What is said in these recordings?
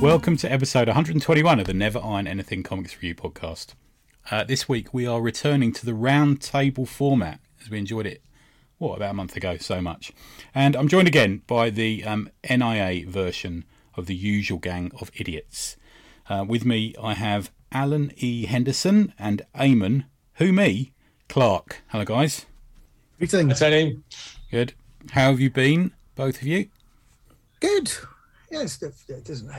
Welcome to episode 121 of the Never Iron Anything Comics Review podcast. Uh, this week we are returning to the round table format as we enjoyed it, what, about a month ago, so much. And I'm joined again by the um, NIA version of the usual gang of idiots. Uh, with me I have Alan E. Henderson and Eamon, who me, Clark. Hello, guys. Greetings. Tony. Good. How have you been, both of you? Good. Yes, it, it doesn't.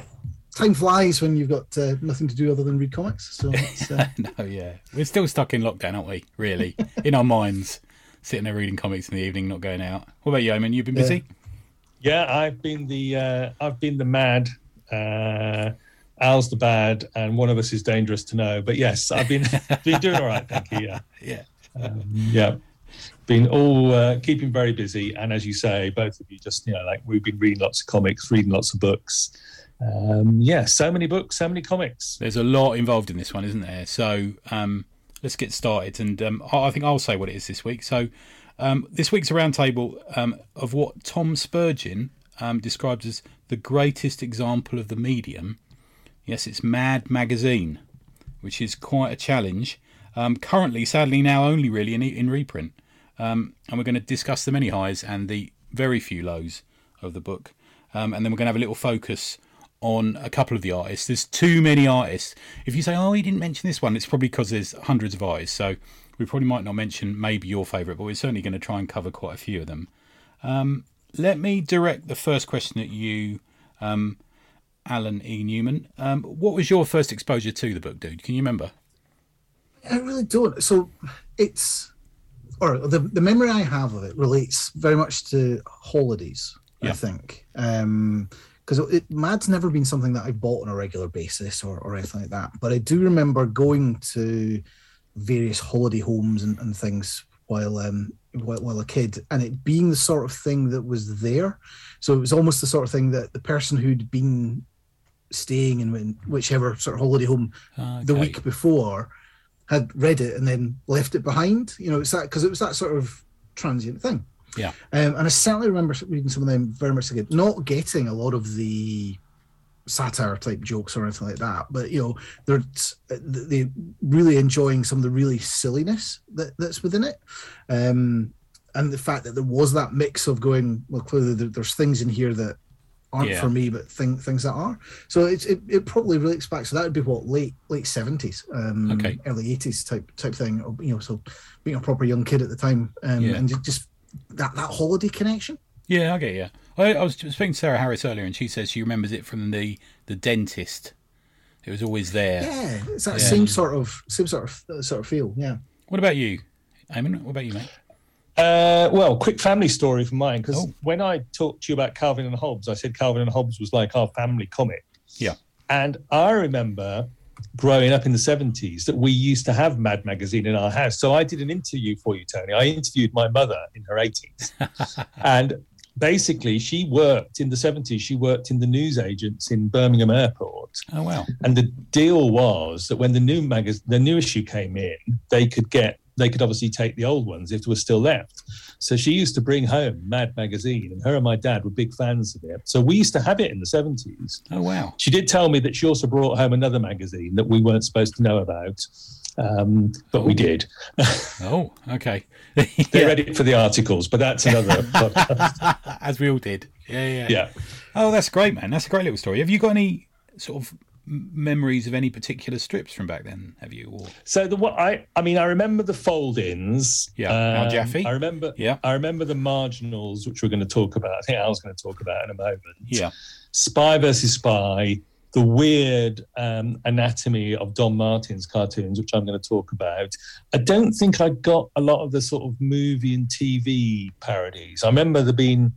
Time flies when you've got uh, nothing to do other than read comics. So it's, uh, no, yeah, we're still stuck in lockdown, aren't we? Really, in our minds, sitting there reading comics in the evening, not going out. What about you, Eamon? You've been busy. Yeah, I've been the uh, I've been the mad. Uh, Al's the bad, and one of us is dangerous to know. But yes, I've been been doing all right. Thank you. Yeah, yeah, um, yeah. Been all uh, keeping very busy, and as you say, both of you just you know like we've been reading lots of comics, reading lots of books. Um, yeah, so many books, so many comics. There's a lot involved in this one, isn't there? So um, let's get started, and um, I think I'll say what it is this week. So um, this week's roundtable um, of what Tom Spurgeon um, describes as the greatest example of the medium. Yes, it's Mad Magazine, which is quite a challenge. Um, currently, sadly, now only really in, in reprint. Um, and we're going to discuss the many highs and the very few lows of the book. Um, and then we're going to have a little focus on a couple of the artists. There's too many artists. If you say, oh, he didn't mention this one, it's probably because there's hundreds of artists. So we probably might not mention maybe your favourite, but we're certainly going to try and cover quite a few of them. Um, let me direct the first question at you, um, Alan E. Newman. Um, what was your first exposure to the book, dude? Can you remember? I really don't. So it's, or the, the memory I have of it relates very much to holidays, yeah. I think. Um, because Mad's never been something that I've bought on a regular basis or, or anything like that. But I do remember going to various holiday homes and, and things while um while, while a kid, and it being the sort of thing that was there. So it was almost the sort of thing that the person who'd been staying in whichever sort of holiday home okay. the week before had read it and then left it behind. You know, it's that because it was that sort of transient thing. Yeah. Um, and I certainly remember reading some of them very much again, not getting a lot of the satire type jokes or anything like that, but you know, they're they really enjoying some of the really silliness that, that's within it. Um, and the fact that there was that mix of going, well, clearly there's things in here that aren't yeah. for me, but thing, things that are. So it's it, it probably relates back. So that would be what late late seventies, um, okay. early eighties type type thing. You know, so being a proper young kid at the time, um, yeah. and just that that holiday connection. Yeah, I get you. I, I was speaking to Sarah Harris earlier, and she says she remembers it from the the dentist. It was always there. Yeah, it's that yeah. same sort of same sort of sort of feel. Yeah. What about you, Eamon? What about you, mate? Uh, well, quick family story from mine because oh. when I talked to you about Calvin and Hobbes, I said Calvin and Hobbes was like our family comic. Yeah. And I remember growing up in the 70s that we used to have Mad Magazine in our house. So I did an interview for you, Tony. I interviewed my mother in her 80s. and basically, she worked in the 70s, she worked in the news agents in Birmingham Airport. Oh, wow. And the deal was that when the new magazine, the new issue came in, they could get they could obviously take the old ones if there was still left. So she used to bring home Mad Magazine, and her and my dad were big fans of it. So we used to have it in the 70s. Oh, wow. She did tell me that she also brought home another magazine that we weren't supposed to know about. Um, but oh. we did. oh, okay. they read it for the articles, but that's another podcast. As we all did. Yeah, yeah. Yeah. Oh, that's great, man. That's a great little story. Have you got any sort of memories of any particular strips from back then? Have you? Or... So the what I I mean I remember the fold-ins. Yeah, um, Al. I remember. Yeah, I remember the marginals, which we're going to talk about. I think Al's going to talk about in a moment. Yeah, Spy versus Spy. The weird um, anatomy of Don Martin's cartoons, which I'm going to talk about. I don't think I got a lot of the sort of movie and TV parodies. I remember there being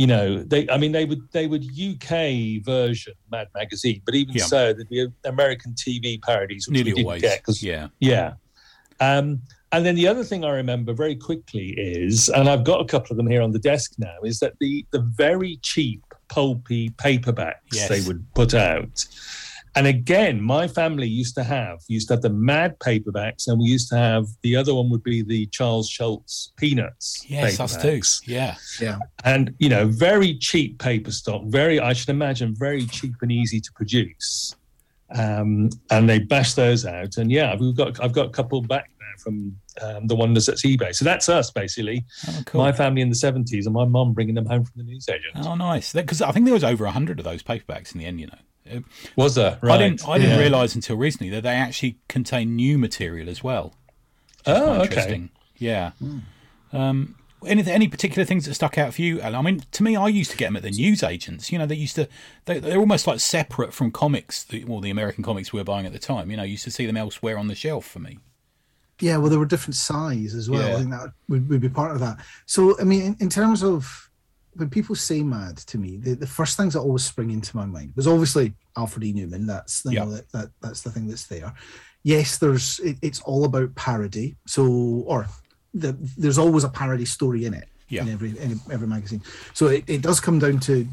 you know, they I mean they would they would UK version Mad Magazine, but even yeah. so, there'd be American TV parodies which Nearly we didn't always. get because yeah, yeah. Um, and then the other thing I remember very quickly is, and I've got a couple of them here on the desk now, is that the the very cheap pulpy paperbacks yes. they would put out And again, my family used to have used to have the Mad paperbacks, and we used to have the other one would be the Charles Schulz Peanuts. Yes, us too. Yeah, yeah. And you know, very cheap paper stock. Very, I should imagine, very cheap and easy to produce. Um, and they bash those out, and yeah, we've got I've got a couple back now from um, the Wonders at eBay. So that's us basically. oh, cool. My family in the seventies, and my mum bringing them home from the newsagent. Oh, nice. Because I think there was over a hundred of those paperbacks in the end. You know. Was there? I didn't. I didn't Yeah. realise until recently that they actually contain new material as well. Oh, Quite okay. interesting. Yeah. Um, any any particular things that stuck out for you? Alan? I mean, to me, I used to get them at the newsagents. You know, they used to. They, they're almost like separate from comics. The, well, the American comics we were buying at the time. You know, I used to see them elsewhere on the shelf for me. Yeah, well, they were different size as well. Yeah. I think that would, would be part of that. So, I mean, in, in terms of when people say mad to me, the, the first things that always spring into my mind was obviously Alfred E. Newman. That's you Yeah. that, that that's the thing that's there. Yes, there's it, it's all about parody. So, or the, there's always a parody story in it Yeah. in every in every magazine. So it, it does come down to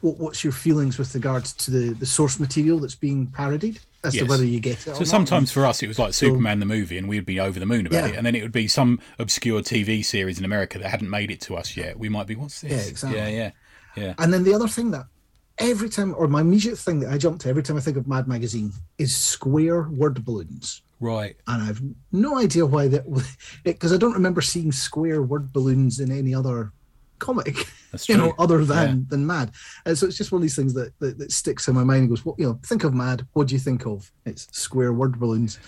what's your feelings with regards to the the source material that's being parodied as to whether you get it. or So sometimes for us, it was like Superman the movie, and we'd be over the moon about Yeah. it. And then it would be some obscure TV series in America that hadn't made it to us yet. We might be, what's this? Yeah, exactly. Yeah, yeah, yeah. And then the other thing that every time, or my immediate thing that I jump to every time I think of Mad Magazine is square word balloons. Right. And I've no idea why that, because I don't remember seeing square word balloons in any other comic, That's you know, other than Yeah. than Mad. And so it's just one of these things that, that, that sticks in my mind and goes, well, you know, think of Mad. What do you think of? It's square word balloons.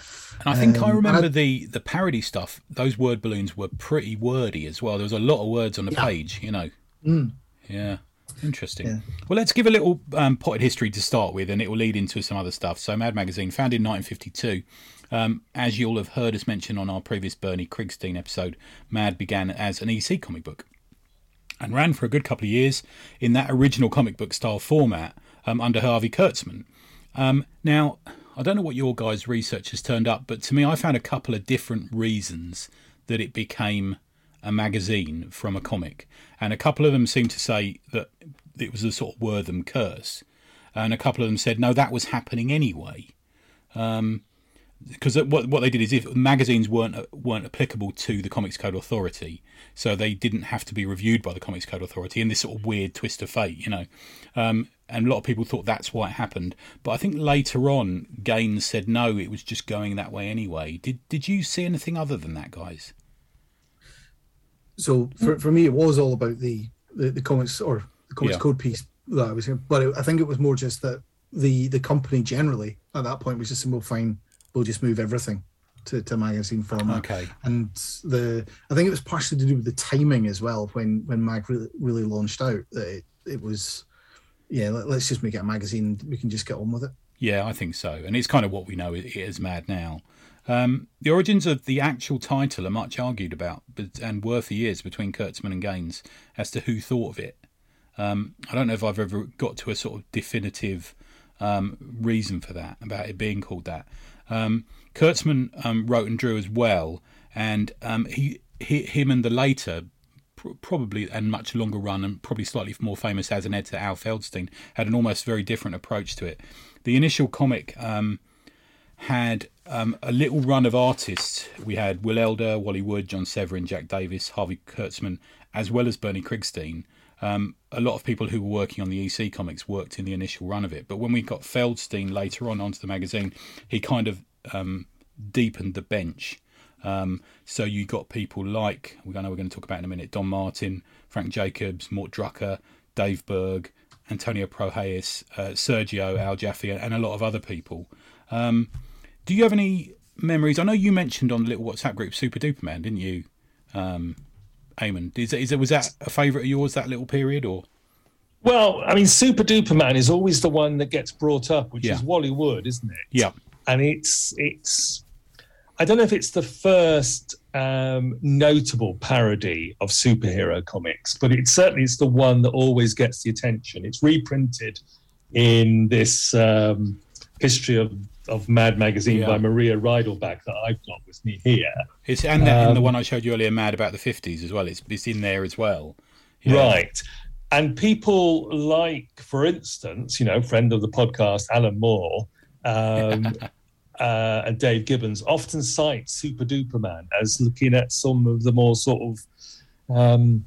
And I think I Um, and remember I- the the parody stuff. Those word balloons were pretty wordy as well. There was a lot of words on the Yeah. page. You know. Mm. Yeah. Interesting. Yeah. Well, let's give a little um, potted history to start with, and it will lead into some other stuff. So, Mad Magazine, founded in 1952. Um, as you'll have heard us mention on our previous Bernie Krigstein episode, Mad began as an EC comic book and ran for a good couple of years in that original comic book style format um, under Harvey Kurtzman. Um, now, I don't know what your guys' research has turned up, but to me, I found a couple of different reasons that it became a magazine from a comic, and a couple of them seemed to say that it was a sort of Wertham curse, and a couple of them said no, that was happening anyway. Because what what they did is if magazines weren't weren't applicable to the Comics Code Authority, so they didn't have to be reviewed by the Comics Code Authority in this sort of weird twist of fate, you know. Um, and a lot of people thought that's why it happened. But I think later on, Gaines said no, it was just going that way anyway. Did did you see anything other than that, guys? So for, for me, it was all about the, the, the comics or the comics Yeah. code piece that I was. But it, I think it was more just that the the company generally at that point was just saying, well, fine, we'll just move everything to, to magazine format. Okay. And the I think it was partially to do with the timing as well when when Mag really, really launched out that it, it was yeah let, us just make it a magazine we can just get on with it. Yeah, I think so, and it's kind of what we know it it is mad now. Um, the origins of the actual title are much argued about, but and were for years between Kurtzman and Gaines as to who thought of it. Um, I don't know if I've ever got to a sort of definitive um, reason for that about it being called that. Um, Kurtzman um, wrote and drew as well, and um, he, he him and the later probably and much longer run and probably slightly more famous as an editor Al Feldstein had an almost very different approach to it. The initial comic um, had um, a little run of artists. We had Will Elder, Wally Wood, John Severin, Jack Davis, Harvey Kurtzman, as well as Bernie Krigstein. Um, a lot of people who were working on the EC comics worked in the initial run of it. But when we got Feldstein later on onto the magazine, he kind of um, deepened the bench. Um, so you got people like we know we're going to talk about in a minute: Don Martin, Frank Jacobs, Mort Drucker, Dave Berg, Antonio Prohías, uh, Sergio Al Jaffee, and a lot of other people. Um, do you have any memories? I know you mentioned on the little WhatsApp group Super Duper Man, didn't you, um, Eamon? Is, is was that a favourite of yours that little period, or Well, I mean, Super Duper Man is always the one that gets brought up, which Yeah. is Wally Wood, isn't it? yeah, and it's it's I don't know if it's the first um, notable parody of superhero comics, but it certainly is the one that always gets the attention. It's reprinted in this um, history of, of Mad magazine Yeah. by Maria Reidelbach that I've got with me here. it's and that in the Um, one I showed you earlier, Mad about the fifties as well. It's it's in there as well. Yeah. Right. and people like, for instance, you know, friend of the podcast, Alan Moore, um, uh, and Dave Gibbons often cite Super Duper Man as looking at some of the more sort of um,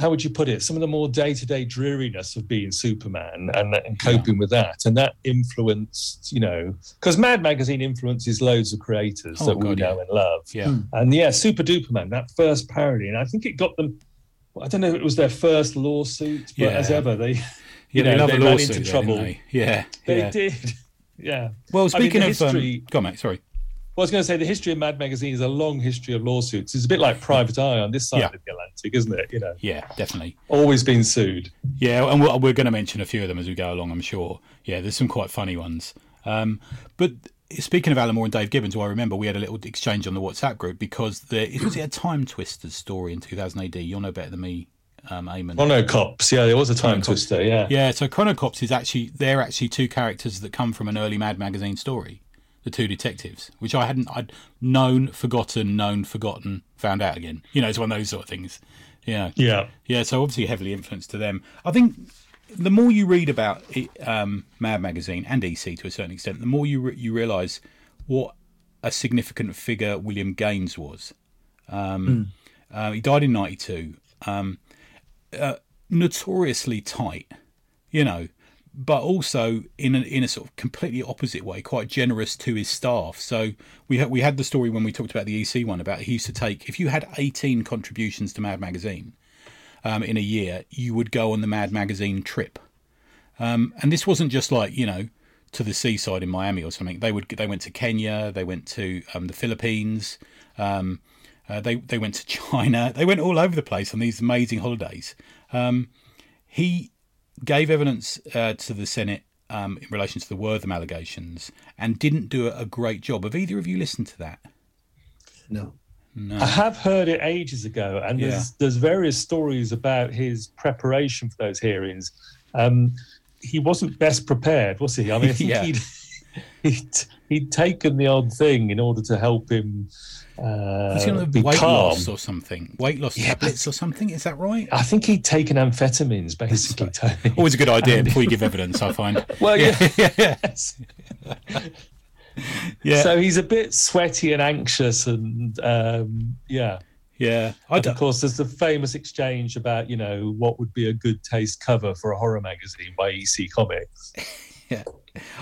how would you put it? Some of the more day-to-day dreariness of being Superman and, and coping yeah. with that, and that influenced, you know, because Mad Magazine influences loads of creators oh, that God, we know yeah. and love. Yeah, hmm. and yeah, Super Duper Man, that first parody, and I think it got them. I don't know if it was their first lawsuit, but yeah. as ever, they, you yeah, know, they, they ran into trouble. They? Yeah, they did. Yeah. Well, speaking I mean, of um, history, um, go on, mate. Sorry. Well, I was going to say the history of Mad Magazine is a long history of lawsuits. It's a bit like Private Eye on this side yeah. of the Atlantic, isn't it? You know. Yeah, definitely. Always been sued. Yeah, and we're, we're going to mention a few of them as we go along. I'm sure. Yeah, there's some quite funny ones. Um, but speaking of Alan Moore and Dave Gibbons, well, I remember we had a little exchange on the WhatsApp group because the it was a Time Twisters story in 2000 AD. You'll know better than me, um, Eamon. Chronocops, yeah, there was a Time Twister, yeah. Yeah, so Chronocops is actually they're actually two characters that come from an early Mad Magazine story the two detectives, which I hadn't I'd known, forgotten, known, forgotten, found out again. You know, it's one of those sort of things. Yeah, yeah, yeah. So obviously heavily influenced to them. I think the more you read about um, Mad Magazine and EC to a certain extent, the more you re- you realise what a significant figure William Gaines was. Um, mm. uh, he died in '92. Um, uh, notoriously tight, you know, but also in a, in a sort of completely opposite way, quite generous to his staff. So we had we had the story when we talked about the EC one about he used to take if you had eighteen contributions to Mad Magazine um, in a year, you would go on the Mad Magazine trip, um, and this wasn't just like you know to the seaside in Miami or something. They would they went to Kenya, they went to um, the Philippines. Um, uh, they they went to China. They went all over the place on these amazing holidays. Um, he gave evidence uh, to the Senate um, in relation to the Wertham allegations and didn't do a great job. Have either of you listened to that? No. No. I have heard it ages ago, and yeah. there's there's various stories about his preparation for those hearings. Um, he wasn't best prepared, was he? I mean, I think yeah. he'd, he'd, he'd taken the odd thing in order to help him uh, He's going to weight calm. loss or something, weight loss yeah, tablets or something. Is that right? I think he'd taken amphetamines, basically. Tony. Always a good idea and, before you give evidence. I find. Well, yeah, yeah, yes. yeah. So he's a bit sweaty and anxious, and um, yeah. Yeah, and of course, there's the famous exchange about you know what would be a good taste cover for a horror magazine by EC Comics. yeah,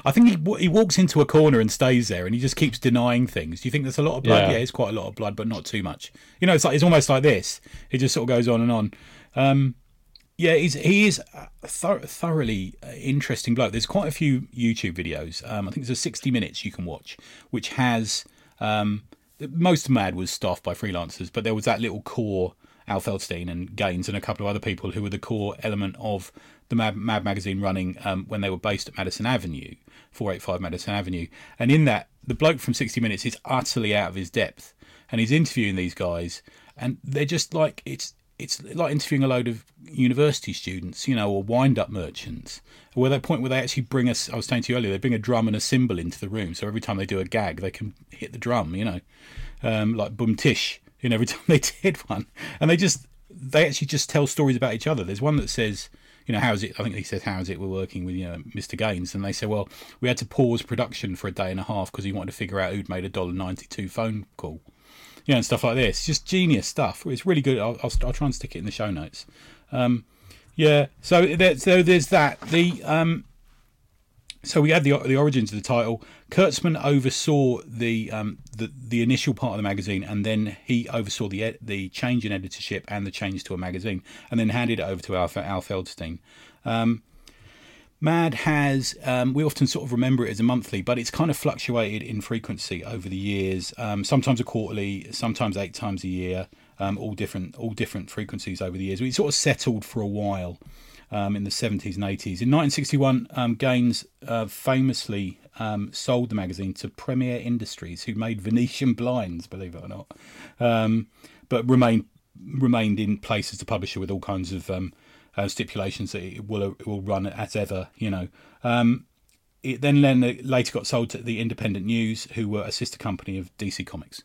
I think he he walks into a corner and stays there, and he just keeps denying things. Do you think there's a lot of blood? Yeah, yeah it's quite a lot of blood, but not too much. You know, it's like it's almost like this. It just sort of goes on and on. Um, yeah, he's, he is th- thoroughly uh, interesting bloke. There's quite a few YouTube videos. Um, I think there's a 60 minutes you can watch, which has um, most of Mad was staffed by freelancers, but there was that little core Al Feldstein and Gaines and a couple of other people who were the core element of the Mad, Mad magazine running um, when they were based at Madison Avenue, 485 Madison Avenue. And in that, the bloke from 60 Minutes is utterly out of his depth. And he's interviewing these guys, and they're just like, it's it's like interviewing a load of university students, you know, or wind up merchants. Where they point where they actually bring us, I was saying to you earlier, they bring a drum and a cymbal into the room. So every time they do a gag, they can hit the drum, you know, um, like boom tish, you know, every time they did one. And they just, they actually just tell stories about each other. There's one that says, you know, how is it? I think he says, how is it we're working with, you know, Mr. Gaines? And they say, well, we had to pause production for a day and a half because he wanted to figure out who'd made a dollar ninety-two phone call, you know, and stuff like this. Just genius stuff. It's really good. I'll, I'll, I'll try and stick it in the show notes. Um, yeah. So there, so there's that. The um, so we had the the origins of the title. Kurtzman oversaw the um, the the initial part of the magazine, and then he oversaw the the change in editorship and the change to a magazine, and then handed it over to Al, Al Feldstein. Um, Mad has um, we often sort of remember it as a monthly, but it's kind of fluctuated in frequency over the years. Um, sometimes a quarterly, sometimes eight times a year. Um, all different all different frequencies over the years. We sort of settled for a while um, in the 70s and 80s. In 1961, um, Gaines uh, famously um, sold the magazine to Premier Industries, who made Venetian blinds, believe it or not, um, but remained remained in place as a publisher with all kinds of um, uh, stipulations that it will it will run as ever. You know. Um, it then, later got sold to the Independent News, who were a sister company of DC Comics.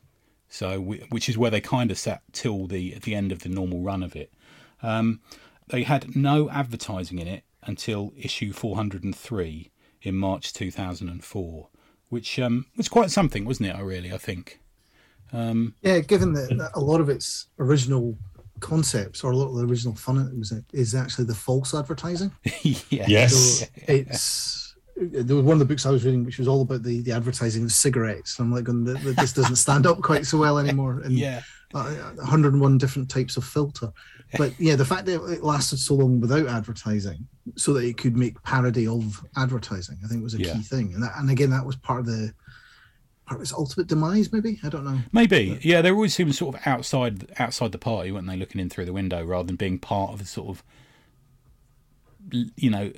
So, which is where they kind of sat till the the end of the normal run of it. Um, they had no advertising in it until issue 403 in March 2004, which um, was quite something, wasn't it? I really, I think. Um, yeah, given that, that a lot of its original concepts or a lot of the original fun it was is actually the false advertising. yeah. Yes. So it's there was one of the books I was reading which was all about the, the advertising of cigarettes. I'm like, going, this doesn't stand up quite so well anymore. And yeah. Uh, 101 different types of filter. But yeah, the fact that it lasted so long without advertising, so that it could make parody of advertising, I think was a Yeah. key thing. And that, and again, that was part of the part of its ultimate demise. Maybe I don't know. Maybe, yeah. They always seemed sort of outside outside the party, weren't they? Looking in through the window rather than being part of a sort of, you know,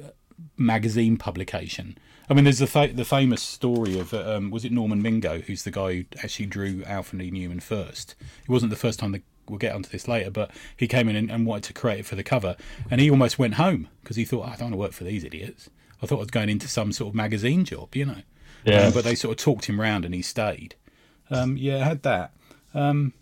magazine publication. I mean, there's the fa- the famous story of um, was it Norman Mingo, who's the guy who actually drew Alfred E. Newman first. It wasn't the first time that we'll get onto this later, but he came in and, and wanted to create it for the cover, and he almost went home because he thought, I don't want to work for these idiots. I thought I was going into some sort of magazine job, you know. Yeah. Um, but they sort of talked him round and he stayed. Um, yeah, I had that. Um,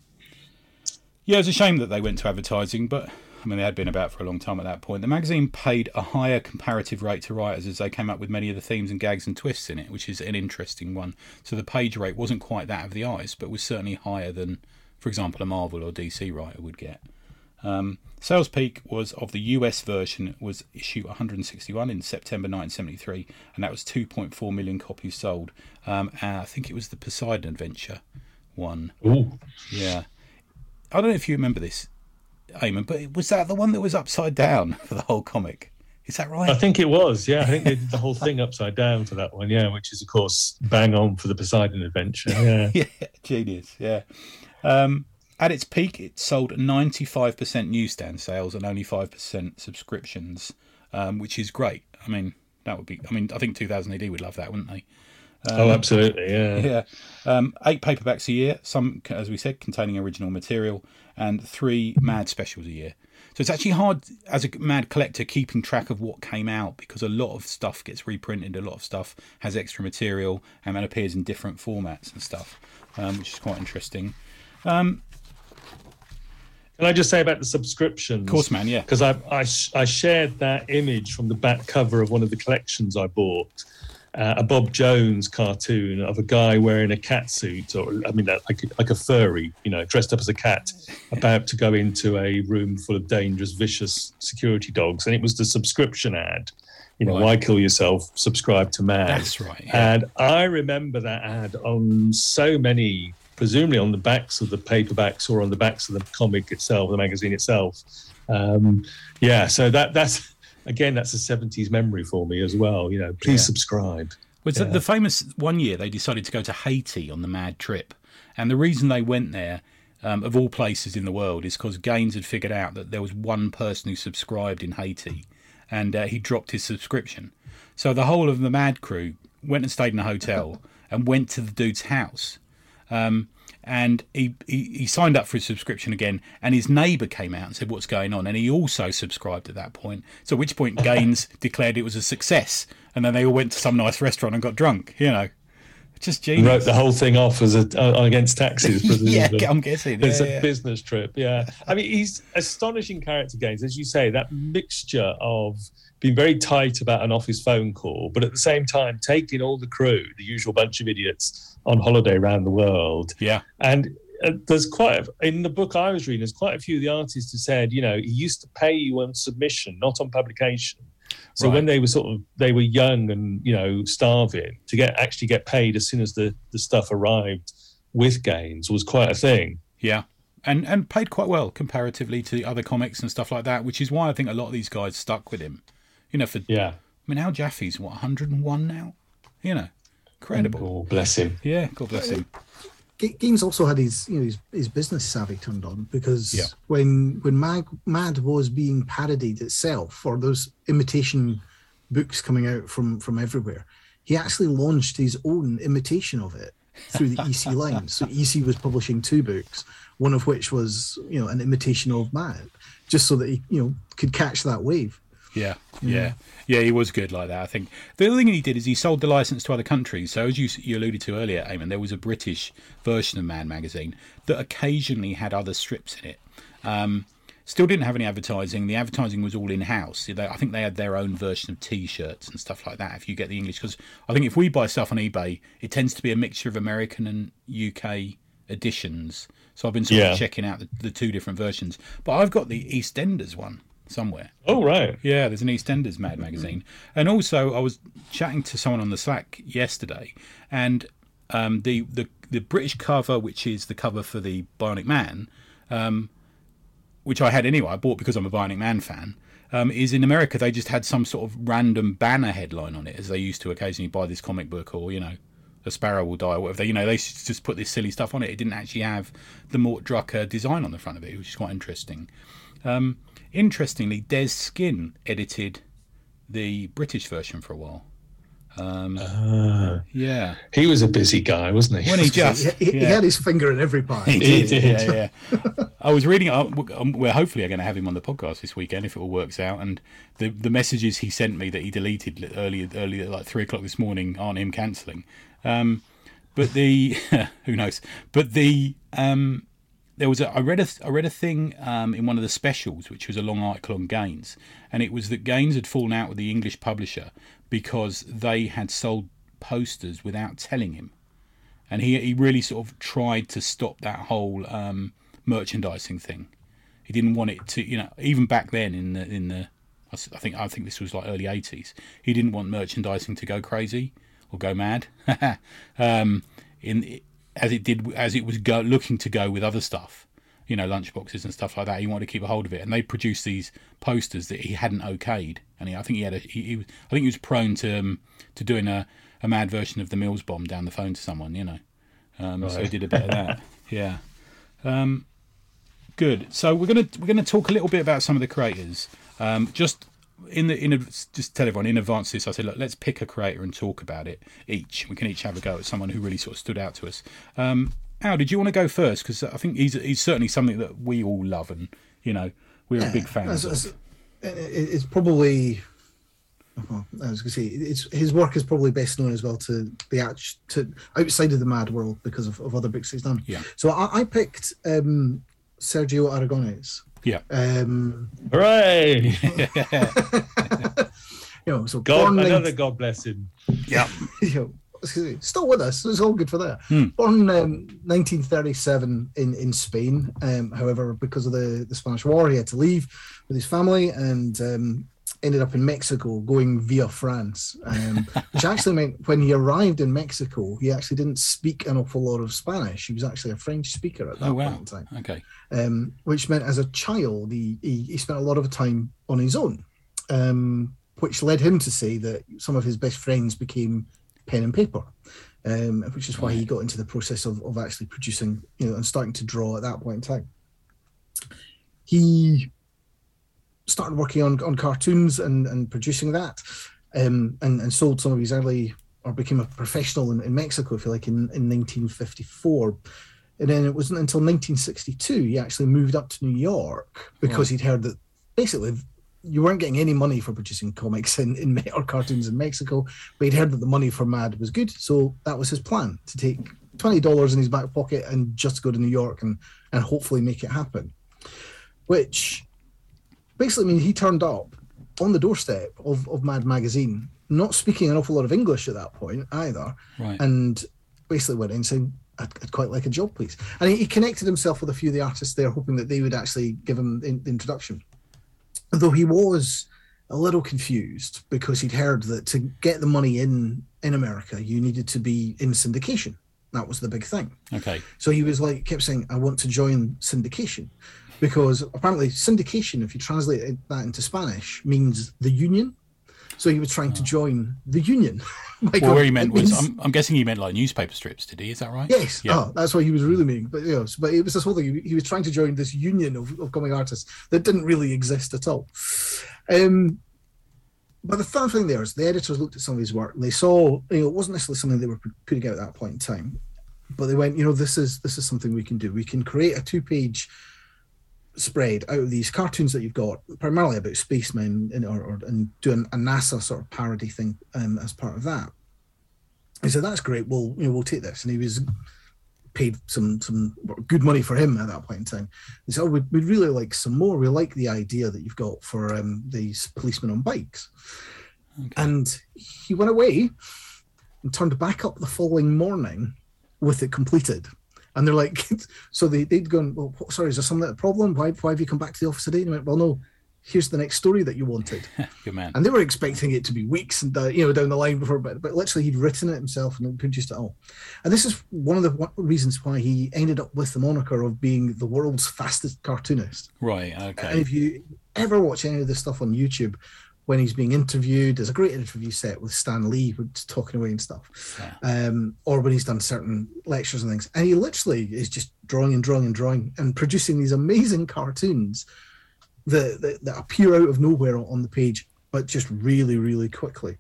yeah, it was a shame that they went to advertising, but I mean, they had been about for a long time at that point. The magazine paid a higher comparative rate to writers as they came up with many of the themes and gags and twists in it, which is an interesting one. So the page rate wasn't quite that of the Ice, but was certainly higher than, for example, a Marvel or DC writer would get. Um, sales peak was of the US version was issue 161 in September 1973, and that was 2.4 million copies sold. Um, and I think it was the Poseidon Adventure one. Ooh. Yeah, I don't know if you remember this, Eamon, but was that the one that was upside down for the whole comic? Is that right? I think it was, yeah. I think they did the whole thing upside down for that one, yeah, which is, of course, bang on for the Poseidon adventure. Yeah. yeah, genius. Yeah. Um, at its peak, it sold 95% newsstand sales and only 5% subscriptions, um, which is great. I mean, that would be. I mean, I think 2000 AD would love that, wouldn't they? oh, absolutely, yeah. Yeah. Um, eight paperbacks a year, some, as we said, containing original material, and three mad specials a year. So it's actually hard as a mad collector keeping track of what came out because a lot of stuff gets reprinted, a lot of stuff has extra material and then appears in different formats and stuff, um, which is quite interesting. Can I just say about the subscriptions? Of course, man, yeah. because I, I sh- I shared that image from the back cover of one of the collections I bought, uh, a Bob Jones cartoon of a guy wearing a cat suit, or I mean, like a, like a furry, you know, dressed up as a cat, about to go into a room full of dangerous, vicious security dogs, and it was the subscription ad. You know, Right. why kill yourself? Subscribe to Mad. That's right. Yeah. And I remember that ad on so many, presumably on the backs of the paperbacks or on the backs of the comic itself, the magazine itself. Um, yeah, so that that's again, that's a '70s memory for me as well. You know, please Yeah. subscribe. Was the, the famous one year they decided to go to Haiti on the mad trip, and the reason they went there, um, of all places in the world, is because Gaines had figured out that there was one person who subscribed in Haiti, and uh, he dropped his subscription. So the whole of the Mad crew went and stayed in a hotel and went to the dude's house. Um, and he, he, he signed up for his subscription again, and his neighbour came out and said, What's going on? And he also subscribed at that point. So, at which point, Gaines declared it was a success. And then they all went to some nice restaurant and got drunk, you know. Just Wrote the whole thing off as a uh, against taxes. yeah. I'm guessing. It's Yeah, a business trip, yeah. I mean, he's astonishing character Gaines, as you say. That mixture of being very tight about an office phone call, but at the same time taking all the crew, the usual bunch of idiots, on holiday around the world. yeah. And uh, there's quite a, in the book I was reading. There's quite a few of the artists who said, you know, he used to pay you on submission, not on publication. So Right. when they were sort of they were young and you know starving to get actually get paid as soon as the the stuff arrived with Gaines was quite a thing. Yeah. And and paid quite well comparatively to the other comics and stuff like that, which is why I think a lot of these guys stuck with him. You know, for Yeah. I mean, Al Jaffee's what 101 now. You know, incredible. Oh, bless him. Yeah, God bless him. Ga- Gaines also had his, you know, his, his business savvy turned on because Yeah. when when Mag, Mad was being parodied itself, or those imitation books coming out from from everywhere, he actually launched his own imitation of it through the EC line. So EC was publishing two books, one of which was you know an imitation of Mad, just so that he you know could catch that wave. Yeah, yeah, yeah. He was good like that. I think the other thing he did is he sold the license to other countries. So as you you alluded to earlier, Eamon, there was a British version of Man magazine that occasionally had other strips in it. Um, Still didn't have any advertising. The advertising was all in house. I think they had their own version of T-shirts and stuff like that. If you get the English, because I think if we buy stuff on eBay, it tends to be a mixture of American and UK editions. So I've been sort Yeah. of checking out the, the two different versions. But I've got the EastEnders one somewhere. Oh right. Yeah, there's an EastEnders Mad magazine, and also I was chatting to someone on the Slack yesterday, and um, the the the British cover, which is the cover for the Bionic Man, um, which I had anyway, I bought because I'm a Bionic Man fan. Um, is in America they just had some sort of random banner headline on it, as they used to occasionally buy this comic book or you know. A sparrow will die, or whatever. They, you know, they just put this silly stuff on it. It didn't actually have the Mort Drucker design on the front of it, which is quite interesting. Um, interestingly, Dez Skinn edited the British version for a while. Ah. Yeah, he was a busy guy, wasn't he? when he just He, he yeah. had his finger in every pie. He did. Yeah, yeah. I was reading. We're hopefully, going to have him on the podcast this weekend if it all works out. And the the messages he sent me that he deleted li- earlier, earlier, like three o'clock this morning, aren't him cancelling. Um, but the who knows? But the um, there was a I read a I read a thing um, in one of the specials, which was a long article on Gaines, and it was that Gaines had fallen out with the English publisher because they had sold posters without telling him and he he really sort of tried to stop that whole um, merchandising thing. He didn't want it to, you know, even back then in the in the, I think I think this was like early eighties. He didn't want merchandising to go crazy or go mad, um, in as it did as it was go, looking to go with other stuff, you know, lunchboxes and stuff like that. He wanted to keep a hold of it, and they produced these posters that he hadn't okayed, and he, I think he had a he, he was, I think he was prone to um, to doing a, a mad version of the Mills bomb down the phone to someone, you know. Um, So he did a bit of that. Yeah. Um, good. So we're gonna we're gonna talk a little bit about some of the creators. Um, just in the in ad- just tell everyone in advance this. I said, look, let's pick a creator and talk about it each. We can each have a go at someone who really sort of stood out to us. Um, Al, did you want to go first? Because I think he's he's certainly something that we all love, and you know we're a big fans. It's, of. it's- probably. well, I was going to say it's his work is probably best known as well to the act to outside of the mad world because of, of other books he's done. Yeah. So I, I picked um, Sergio Aragonés. Yeah. Um, Hooray! you know, so God, born another 19 God bless him. Yeah. you know, still with us. It's all good for that. Hmm. Born um, 1937 in in Spain. Um, however, because of the the Spanish War, he had to leave with his family and um, ended up in Mexico, going via France. Um, which actually meant when he arrived in Mexico, he actually didn't speak an awful lot of Spanish. He was actually a French speaker at that Oh wow. point in time Okay. um, which meant as a child he, he, he spent a lot of time on his own, um, which led him to say that some of his best friends became pen and paper, um, which is why he got into the process of, of actually producing, you know, and starting to draw at that point in time. He started working on, on cartoons and, and producing that, um, and, and sold some of his early, or became a professional in, in Mexico, if you like, in, in 1954. And then it wasn't until 1962 he actually moved up to New York because he'd heard that basically you weren't getting any money for producing comics in, in or cartoons in Mexico, but he'd heard that the money for Mad was good. So that was his plan to take $20 in his back pocket and just go to New York and, and hopefully make it happen. Which basically I mean, he turned up on the doorstep of, of Mad Magazine, not speaking an awful lot of English at that point either Right. and basically went in saying, I'd, I'd quite like a job, please. And he, he connected himself with a few of the artists there, hoping that they would actually give him the, the introduction. Though he was a little confused because he'd heard that to get the money in in America, you needed to be in syndication. That was the big thing. okay. So he was like, kept saying, I want to join syndication. Because apparently, syndication, if you translate that into Spanish, means the union. So he was trying to join the union. My Well, where he meant was, means- I'm, I'm guessing he meant like newspaper strips. Did he? Is that right? Yes, Yeah. oh, that's what he was really meaning. But you know, but it was this whole thing. He, he was trying to join this union of, of comic artists that didn't really exist at all. Um, but the fun thing there is the editors looked at some of his work and they saw, you know, it wasn't necessarily something they were putting out at that point in time, but they went, you know, this is this is something we can do. We can create a two-page spread out of these cartoons that you've got, primarily about spacemen, and, or, or and doing a NASA sort of parody thing um, as part of that. He said, "That's great. We'll you know we'll take this." And he was paid some some good money for him at that point in time. They said, "Oh, we'd, we'd really like some more. We like the idea that you've got for um, these policemen on bikes." Okay. And he went away and turned back up the following morning with it completed. And they're like, so they, they'd gone, well, sorry, is there something a problem? Why, why have you come back to the office today? And he went, well, no, here's the next story that you wanted. Good man. And they were expecting it to be weeks and uh, you know down the line before, but but literally he'd written it himself and produced it all. And this is one of the reasons why he ended up with the moniker of being the world's fastest cartoonist. Right. Okay. And if you ever watch any of this stuff on YouTube, when he's being interviewed, there's a great interview set with Stan Lee, who's talking away and stuff. Yeah. Um, or when he's done certain lectures and things, and he literally is just drawing and drawing and drawing and producing these amazing cartoons that, that, that appear out of nowhere on the page, but just really, really quickly.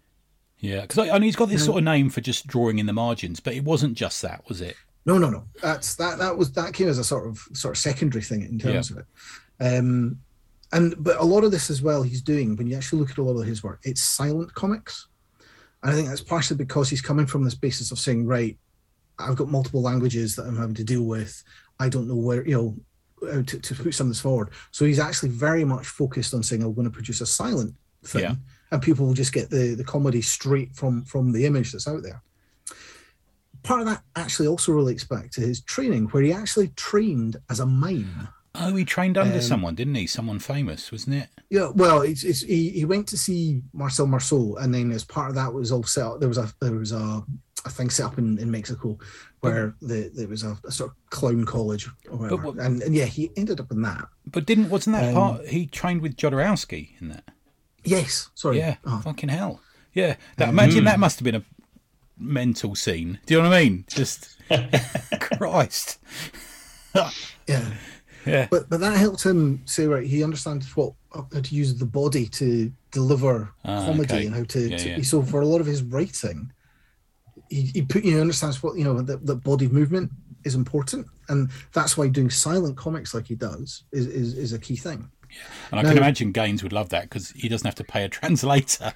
Yeah, because I, mean, he's got this sort of name for just drawing in the margins, but it wasn't just that, was it? No, no, no. That's that. That was that came as a sort of sort of secondary thing in terms yeah. of it. Um, and but a lot of this as well, he's doing when you actually look at a lot of his work, it's silent comics, and I think that's partially because he's coming from this basis of saying, right, I've got multiple languages that I'm having to deal with. I don't know where you know uh, to, to put some of this forward. So he's actually very much focused on saying, "I'm going to produce a silent thing," yeah. and people will just get the the comedy straight from from the image that's out there. Part of that actually also relates back to his training, where he actually trained as a mime. Oh, he trained under um, someone, didn't he? Someone famous, wasn't it? Yeah. Well, it's, it's he, he went to see Marcel Marceau, and then as part of that was all set up. There was a there was a a thing set up in, in Mexico where the, there was a, a, sort of clown college or whatever. But, and, and, yeah, he ended up in that. But didn't wasn't that um, part he trained with Jodorowsky in that? Yes, sorry. Yeah, oh. fucking hell. Yeah, that, um, imagine that must have been a mental scene. Do you know what I mean? Just Christ. yeah. Yeah. But but that helped him say right. He understands what how to use the body to deliver ah, comedy okay. and how to, yeah, to yeah. so for a lot of his writing, he, he put you know, understands what you know that, that body movement is important, and that's why doing silent comics like he does is is, is a key thing. Yeah. And I now, can imagine Gaines would love that because he doesn't have to pay a translator.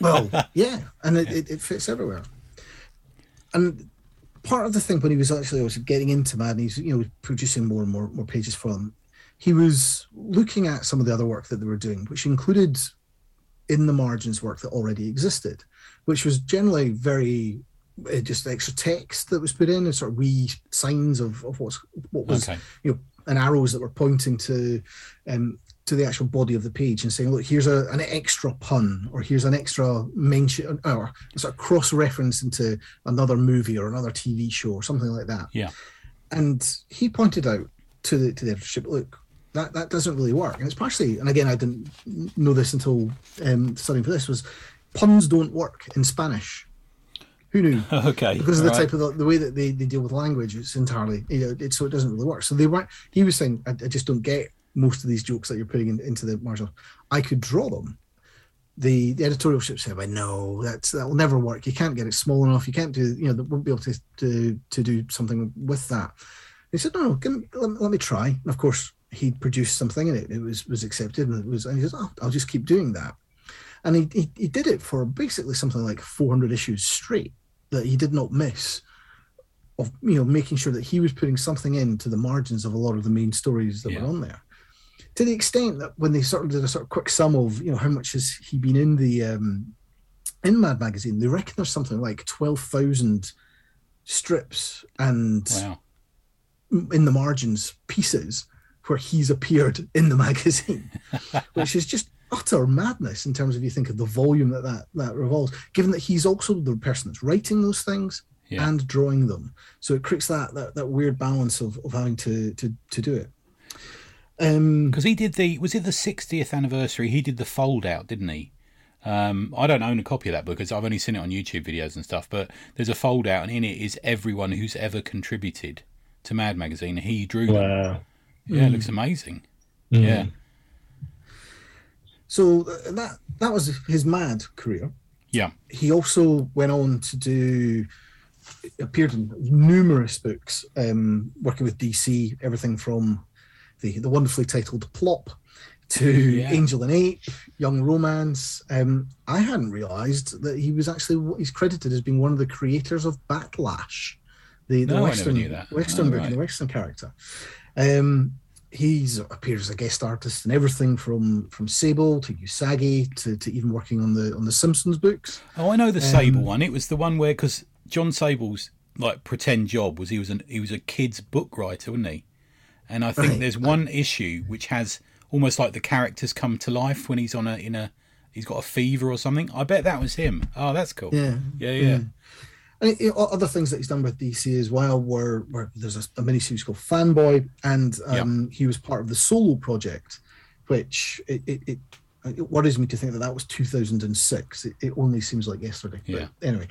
well, yeah, and it, it, it, fits everywhere. And part of the thing when he was actually was getting into Mad, and he's you know producing more and more more pages for them. He was looking at some of the other work that they were doing, which included in the margins work that already existed, which was generally very uh, just extra text that was put in and sort of wee signs of, of what's what was okay. you know and arrows that were pointing to um to the actual body of the page and saying look here's a, an extra pun or here's an extra mention or sort of cross reference into another movie or another tv show or something like that yeah and he pointed out to the to the editorship look that that doesn't really work and it's partially and again i didn't know this until um studying for this was puns don't work in spanish who knew? okay. Because of the type of the, the, way that they, they deal with language, it's entirely you know, it, so it doesn't really work. So they weren't. He was saying, I, I just don't get most of these jokes that you're putting in, into the marginal. I could draw them. The, the editorial ship said, "I know that's that will never work. You can't get it small enough. You can't do you know that won't be able to to, to do something with that." He said, "No, me, let, let, me try." And of course, he produced something and it, it was was accepted and it was and he says, oh, "I'll just keep doing that." And he, he, he did it for basically something like 400 issues straight that he did not miss of you know making sure that he was putting something into the margins of a lot of the main stories that yeah. were on there to the extent that when they sort of did a sort of quick sum of you know how much has he been in the um in mad magazine they reckon there's something like 12,000 strips and wow. in the margins pieces where he's appeared in the magazine which is just utter madness in terms of you think of the volume that that, that revolves, given that he's also the person that's writing those things yeah. and drawing them. So it creates that that, that weird balance of, of having to, to, to do it. Because um, he did the, was it the 60th anniversary? He did the fold out, didn't he? Um, I don't own a copy of that because I've only seen it on YouTube videos and stuff, but there's a fold out and in it is everyone who's ever contributed to Mad Magazine. He drew wow. them. Yeah, mm. it looks amazing. Mm. Yeah. So uh, that that was his mad career. Yeah. He also went on to do appeared in numerous books, um, working with DC, everything from the the wonderfully titled Plop to yeah. Angel and Ape, Young Romance. Um, I hadn't realised that he was actually he's credited as being one of the creators of Bat Lash, the, the No, Western. Western Oh, book right. and the Western character. Um, he's appears as a guest artist in everything from from Sable to Usagi to, to even working on the on the Simpsons books. Oh, I know the Sable Um, one. It was the one where because Jon Sable's like pretend job was he was an he was a kid's book writer, wasn't he? And I think Right. there's one issue which has almost like the characters come to life when he's on a in a he's got a fever or something. I bet that was him. Oh, that's cool. Yeah, yeah, yeah. And it, other things that he's done with DC as well were, were there's a, a miniseries called Fanboy, and um, he was part of the Solo project, which it, it, it, it worries me to think that that was 2006. It, it only seems like yesterday. Yeah. But anyway,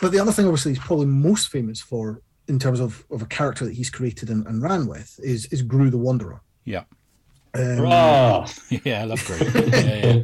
but the other thing, obviously, he's probably most famous for in terms of, of a character that he's created and, and ran with is is Groo the Wanderer. Yeah, Um, Ah, yeah, I love Groo. yeah, yeah.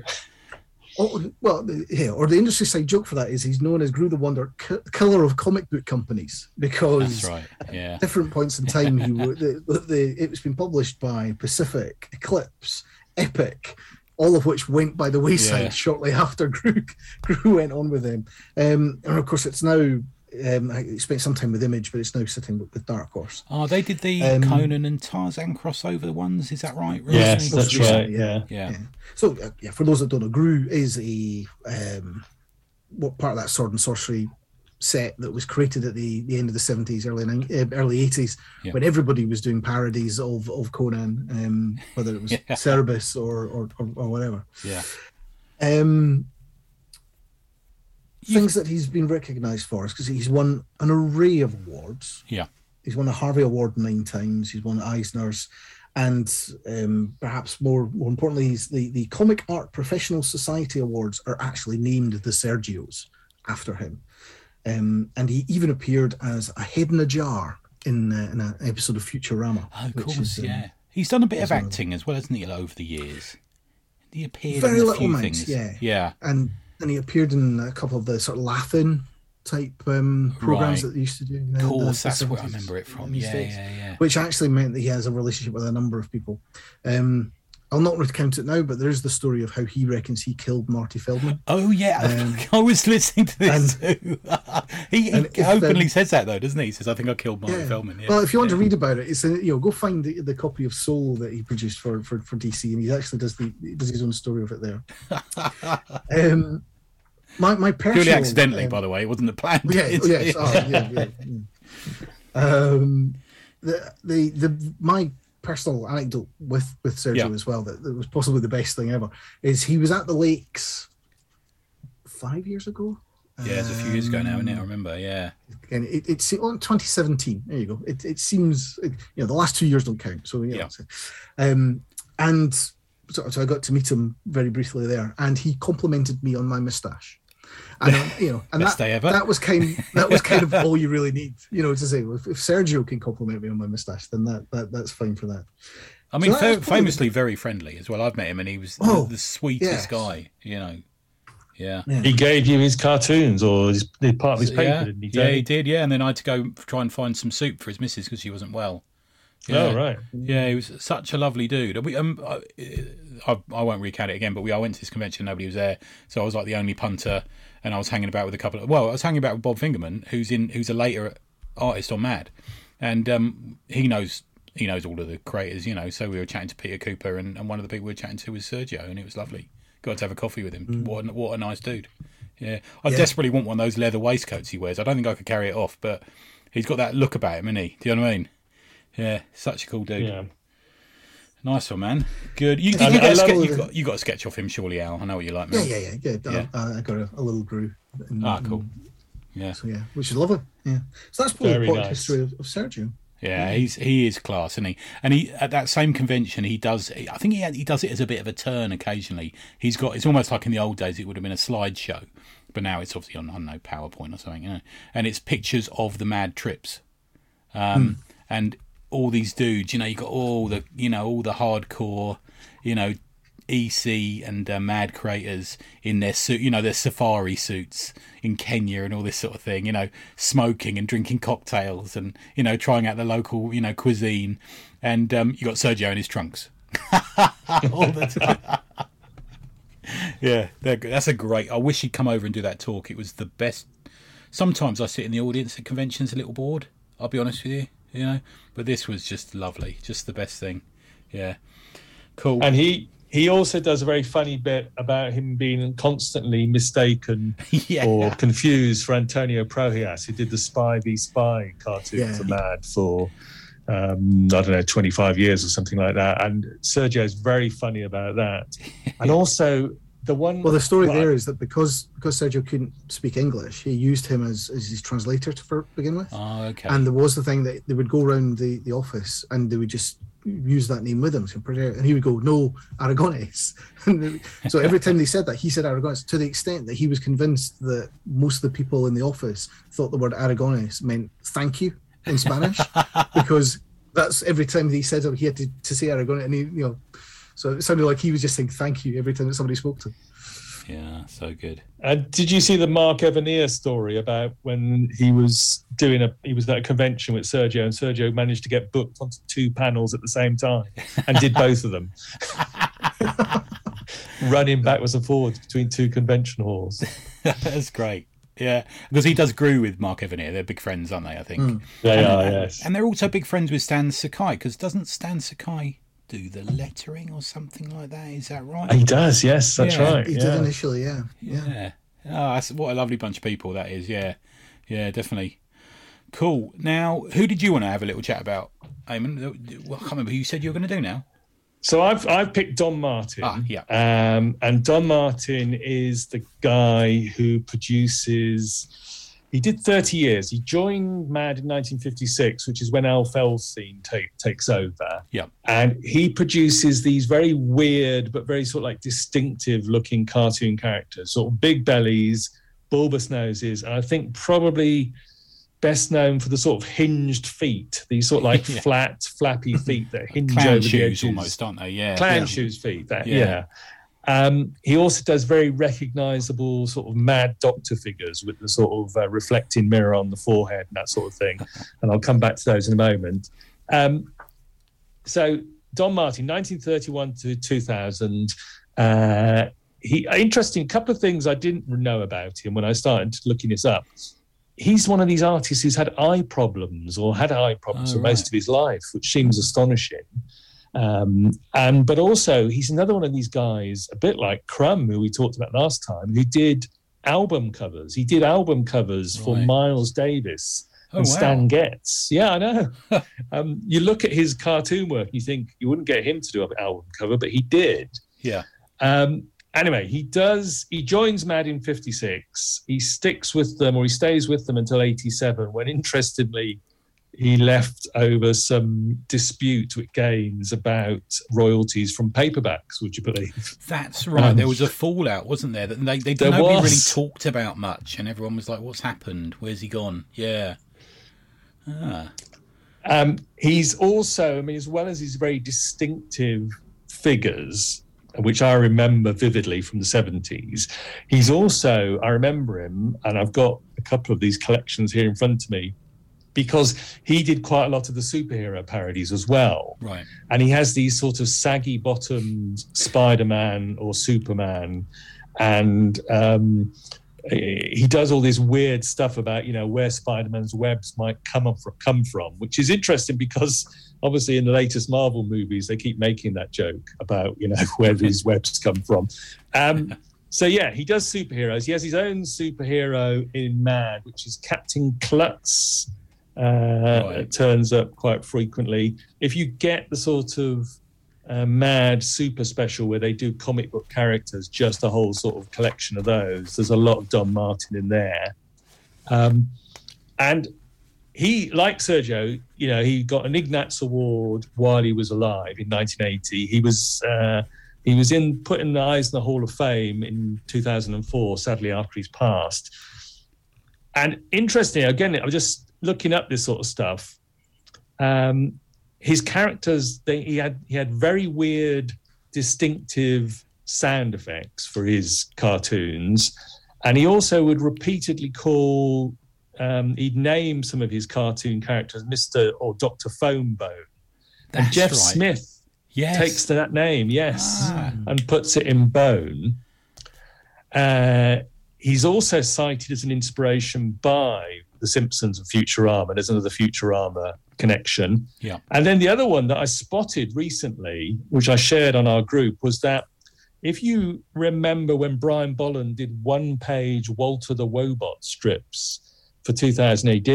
Oh, well, the- yeah, or the industry side joke for that is he's known as Groo the Wanderer, ki- killer of comic book companies, because That's right. Yeah, different points in time he wrote the, the, the it was been published by Pacific, Eclipse, Epic, all of which went by the wayside Yeah. shortly after Groo, Groo went on with them. Um, and of course, it's now um, I spent some time with Image, but it's now sitting with, with Dark Horse. Oh, they did the Um, Conan and Tarzan crossover ones. Is that right? yes, that's recently, right. Yeah. Yeah, Yeah. So uh, yeah, for those that don't know, Groo is a um, what part of that sword and sorcery set that was created at the, the end of the seventies, early nin- uh, early eighties, Yeah. when everybody was doing parodies of of Conan, um, whether it was Yeah. Cerebus or or, or, or whatever. yeah. Um, You- things that he's been recognised for is because he's won an array of awards. Yeah. He's won a Harvey Award nine times. He's won Eisner's, and um, perhaps more more importantly, he's the the Comic Art Professional Society Awards are actually named the Sergios after him. Um, and he even appeared as a head in a jar in uh, in an episode of Futurama. Oh, of course, is, um, yeah. He's done a bit of acting as well, hasn't he, over the years? He appeared Very in a little few things. yeah. yeah, and and he appeared in a couple of the sort of Laugh-In type um, programs Right. that they used to do. Of course, the that's where I remember it from. Yeah, yeah, yeah. Which actually meant that he has a relationship with a number of people. Um, I'll not recount it now, but there is the story of how he reckons he killed Marty Feldman. Oh yeah, Um, I was listening to this too. he and he openly um, says that though, doesn't he? He says, "I think I killed Marty Feldman." Yeah. Well, if you want yeah. to read about it, it's a, you know go find the, the copy of Solo that he produced for, for, for DC, and he actually does the he does his own story of it there. um, my my personal purely accidentally, um, by the way, it wasn't the plan. Yeah, oh, yes. Oh, yeah, yeah, yeah. Um, the, the the my personal anecdote with with Sergio Yeah. as well that, that was possibly the best thing ever is he was at the lakes five years ago. yeah, it's a few years ago now, isn't it? I remember. Yeah, And it, it's oh, 2017. There you go. It, it seems you know the last two years don't count. So yeah. Yeah. so, um, and so, so I got to meet him very briefly there, and he complimented me on my moustache. And uh, you know, and Best that, day ever. that was kind that was kind of all you really need, you know, to say. If, if Sergio can compliment me on my moustache, then that, that that's fine for that. I mean, So fa- that's probably famously very friendly as well. I've met him, and he was the- Oh, the, sweetest yes. guy. You know. Yeah. He gave you his cartoons or his, the part of his paper, yeah, didn't he? yeah, he did. Yeah, and then I had to go try and find some soup for his missus because she wasn't well. Yeah. Oh, right. Yeah, he was such a lovely dude. We, um, I, I, I won't recount it again, but we I went to this convention, nobody was there, so I was like the only punter, and I was hanging about with a couple of. Well, I was hanging about with Bob Fingerman, who's in, who's a later artist on Mad, and um, he knows he knows all of the creators, you know. So we were chatting to Peter Cooper, and, and one of the people we were chatting to was Sergio, and it was lovely. Got to have a coffee with him. What a, what a nice dude. Yeah, I Yeah. desperately want one of those leather waistcoats he wears. I don't think I could carry it off, but he's got that look about him, isn't he? Do you know what I mean? Yeah, such a cool dude. Yeah. Nice one, man. Good. You, you, And get I a ske- you got you got a sketch off him, surely, Al. I know what you like, Yeah, man. yeah, yeah, yeah. Yeah. I, I got a, a little groove. And- Ah, cool. Yeah, So yeah, which is lovely. Yeah. So that's probably Very the plot nice. history of, of Sergio. yeah. He's he is class, isn't he? And he at that same convention, he does. I think he he does it as a bit of a turn occasionally. He's got. It's almost like in the old days, it would have been a slideshow, but now it's obviously on I don't know PowerPoint or something, you know. And it's pictures of the mad trips, um, and all these dudes. You know, you got all the you know all the hardcore, you know. EC and uh, Mad creators in their suit, you know, their safari suits in Kenya and all this sort of thing, you know, smoking and drinking cocktails and you know trying out the local, you know, cuisine. And um, you got Sergio in his trunks all the time. yeah, that's a great. I wish he'd come over and do that talk. It was the best. Sometimes I sit in the audience at conventions a little bored, I'll be honest with you, you know. But this was just lovely, just the best thing. Yeah, cool. And he he also does a very funny bit about him being constantly mistaken yeah. or confused for Antonio Prohías, who did the Spy v Spy cartoon Yeah. for Mad for um, I don't know, 25 years or something like that. And Sergio's very funny about that. And also the one. Well, the story there is that because because Sergio couldn't speak English, he used him as, as his translator to for, begin with. oh, okay. And there was the thing that they would go around the, the office and they would just use that name with him. So and he would go, "No, Aragones." They- so every time they said that, he said Aragones to the extent that he was convinced that most of the people in the office thought the word Aragones meant "thank you" in Spanish because that's every time he said it, he had to, to say Aragones, and he, you know, so it sounded like he was just saying "thank you" every time that somebody spoke to him. yeah, so good. And did you see the Mark Evanier story about when he was doing a he was at a convention with Sergio and Sergio managed to get booked onto two panels at the same time and did both of them. Running backwards and forwards between two convention halls. That's great. Yeah, because he does Groo with Mark Evanier. They're big friends, aren't they? I think. Mm. They and, are, yes. And they're also big friends with Stan Sakai because doesn't Stan Sakai do the lettering or something like that? Is that right? He does, yes, that's Yeah, right. He yeah. did initially, yeah, yeah. Yeah. Oh, that's, what a lovely bunch of people that is. Yeah. Yeah, definitely. Cool. Now, who did you want to have a little chat about, Eamon? Well, I can't remember who you said you were going to do now. So I've I've picked Don Martin. Ah, yeah. Um, and Don Martin is the guy who produces. He did 30 years. He joined Mad in 1956, which is when Al Feldstein take, takes over. Yeah. And he produces these very weird but very sort of like distinctive looking cartoon characters, sort of big bellies, bulbous noses, and I think probably best known for the sort of hinged feet, these sort of like Yeah. flat, flappy feet that hinge Clown over the shoes edges almost, aren't they? Yeah. clown Yeah. shoes feet. That Yeah. yeah. Um, he also does very recognizable sort of mad doctor figures with the sort of uh, reflecting mirror on the forehead and that sort of thing. and I'll come back to those in a moment. Um, so Don Martin, 1931 to 2000. Uh, he interesting. couple of things I didn't know about him when I started looking this up. He's one of these artists who's had eye problems or had eye problems Oh, for most of his life, which seems astonishing. Um, and but also he's another one of these guys, a bit like Crumb, who we talked about last time, who did album covers. He did album covers for Miles Davis Oh, and wow. Stan Getz. Yeah, I know. um, you look at his cartoon work, you think you wouldn't get him to do an album cover, but he did. Yeah. Um, anyway, he does. He joins Mad in '56. He sticks with them, or he stays with them until '87. When, interestingly, he left over some dispute with Gaines about royalties from paperbacks. Would you believe? That's right. Um, there was a fallout, wasn't there? That they, they nobody really talked about much, and everyone was like, "What's happened? Where's he gone?" Yeah. Ah. Um, he's also, I mean, as well as his very distinctive figures, which I remember vividly from the 70s, he's also, I remember him, and I've got a couple of these collections here in front of me, because he did quite a lot of the superhero parodies as well. Right. And he has these sort of saggy bottomed Spider Man or Superman. And um, he does all this weird stuff about you know where Spider-Man's webs might come up from, come from, which is interesting because obviously in the latest Marvel movies they keep making that joke about you know where these webs come from. Um, so yeah, he does superheroes. He has his own superhero in Mad, which is Captain Klutz. Uh, Right. It turns up quite frequently. If you get the sort of uh, mad super special where they do comic book characters, just a whole sort of collection of those. There's a lot of Don Martin in there. Um, and he, like Sergio, you know, he got an Ignatz Award while he was alive in 1980. He was uh, he was in put in the Eisner Hall of Fame in 2004. Sadly, after he's passed. And interesting, again, I was just looking up this sort of stuff. Um, his characters they, he had he had very weird distinctive sound effects for his cartoons and he also would repeatedly call um, he'd name some of his cartoon characters mr or dr fonebone and That's jeff right. smith yes. takes to that name yes Ah. and puts it in bone uh, he's also cited as an inspiration by the Simpsons and Futurama. And there's another Futurama connection. Yeah. And then the other one that I spotted recently, which I shared on our group, was that if you remember when Brian Bolland did one page Walter the Wobot strips for 2000 AD,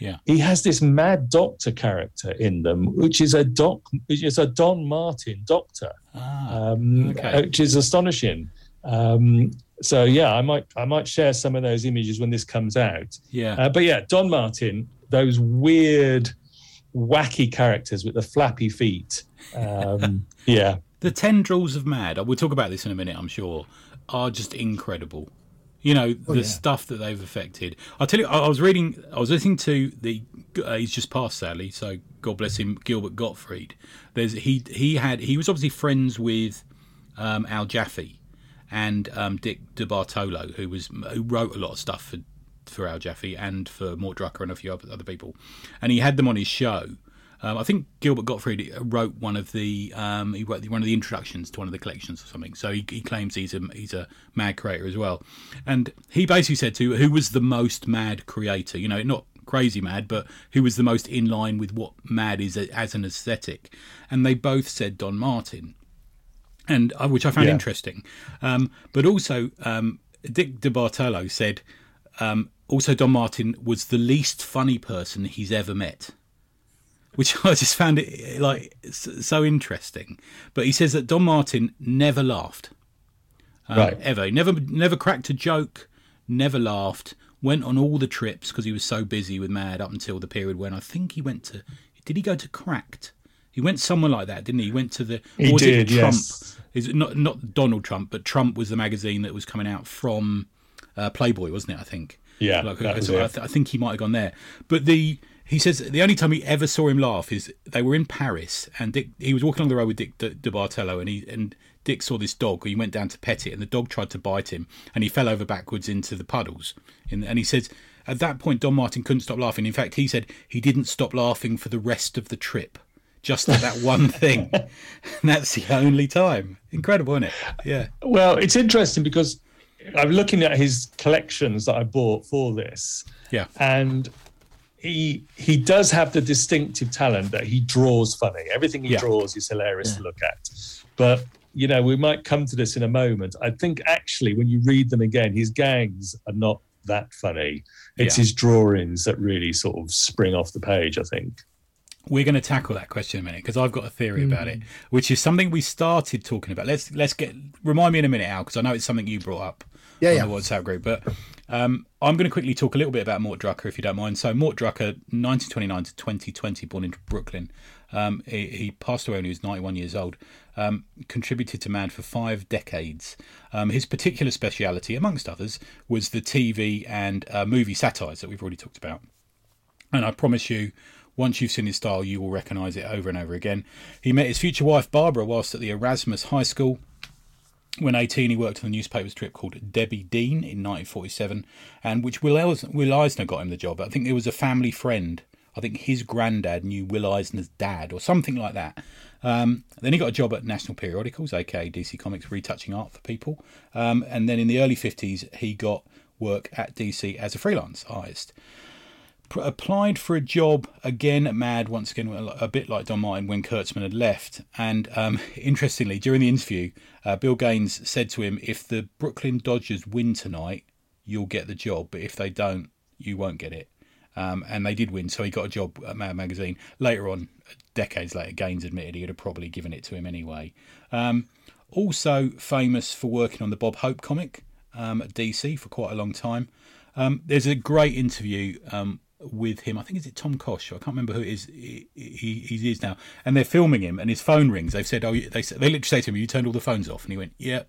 Yeah. he has this mad doctor character in them, which is a doc, which is a Don Martin doctor, Ah, um, Okay. which is astonishing. Um, so yeah, I might I might share some of those images when this comes out. yeah. Uh, but yeah, Don Martin, those weird, wacky characters with the flappy feet. Um, yeah, the tendrils of mad we'll talk about this in a minute i'm sure are just incredible you know the yeah. stuff that they've affected i'll tell you i I was reading i was listening to the uh, he's just passed sadly so god bless him gilbert gottfried there's he he had he was obviously friends with um, al jaffee and um, dick debartolo who was who wrote a lot of stuff for for al jaffee and for mort drucker and a few other other people and he had them on his show um, I think Gilbert Gottfried wrote one of the um, he wrote one of the introductions to one of the collections or something. So he, he claims he's a he's a mad creator as well, and he basically said to who was the most mad creator. You know, not crazy mad, but who was the most in line with what mad is as an aesthetic, and they both said Don Martin, and uh, which I found Yeah. interesting. Um, but also um, Dick DeBartolo said um, also Don Martin was the least funny person he's ever met which I just found it like so interesting. But he says that Don Martin never laughed, um, Right. Ever, he never never cracked a joke, never laughed. Went on all the trips because he was so busy with Mad up until the period when I think he went to. Did he go to Cracked? He went somewhere like that, didn't he? He went to the. He or was did, It Trump? yes. Is it not not Donald Trump, but Trump was the magazine that was coming out from uh, Playboy, wasn't it? I think. Yeah, Like, that was so I, it. th- I think he might have gone there. But the he says the only time he ever saw him laugh is they were in Paris and Dick he was walking along the road with Dick De, De Bartolo and he and Dick saw this dog. And he went down to pet it and the dog tried to bite him and he fell over backwards into the puddles. In, and he says at that point Don Martin couldn't stop laughing. In fact, he said he didn't stop laughing for the rest of the trip. Just at that one thing. and that's the only time. Incredible, isn't it? Yeah. Well, it's interesting because I'm looking at his collections that I bought for this, Yeah. and he he does have the distinctive talent that he draws funny. Everything he Yeah. draws is hilarious to look at. But you know, we might come to this in a moment. I think actually, when you read them again, his gags are not that funny. It's Yeah. his drawings that really sort of spring off the page. I think. We're going to tackle that question in a minute because I've got a theory about it, which is something we started talking about. Let's let's get remind me in a minute, Al, because I know it's something you brought up Yeah, on yeah. the WhatsApp group. But um, I'm going to quickly talk a little bit about Mort Drucker, if you don't mind. So Mort Drucker, 1929 to 2020, born in Brooklyn. Um, he, he passed away when he was 91 years old. Um, contributed to Mad for five decades. Um, his particular speciality, amongst others, was the TV and uh, movie satires that we've already talked about. And I promise you, once you've seen his style, you will recognise it over and over again. He met his future wife Barbara whilst at the Erasmus High School. When 18, he worked on a newspaper strip called Debbie Dean in 1947, and which Will, Els- Will Eisner got him the job. I think it was a family friend. I think his granddad knew Will Eisner's dad or something like that. Um, then he got a job at National Periodicals, aka DC Comics, retouching art for people. Um, and then in the early 50s, he got work at DC as a freelance artist applied for a job again at Mad once again a bit like Don Martin when Kurtzman had left. And um, interestingly during the interview uh, Bill Gaines said to him if the Brooklyn Dodgers win tonight you'll get the job but if they don't you won't get it. Um, and they did win so he got a job at Mad Magazine. Later on decades later Gaines admitted he would have probably given it to him anyway. Um, also famous for working on the Bob Hope comic um, at DC for quite a long time. Um, there's a great interview um, with him. I think is it Tom Kosh. I can't remember who it is. He, he, he is now, and they're filming him, and his phone rings. They've said, "Oh, they they literally say to him, you turned all the phones off," and he went, "Yeah."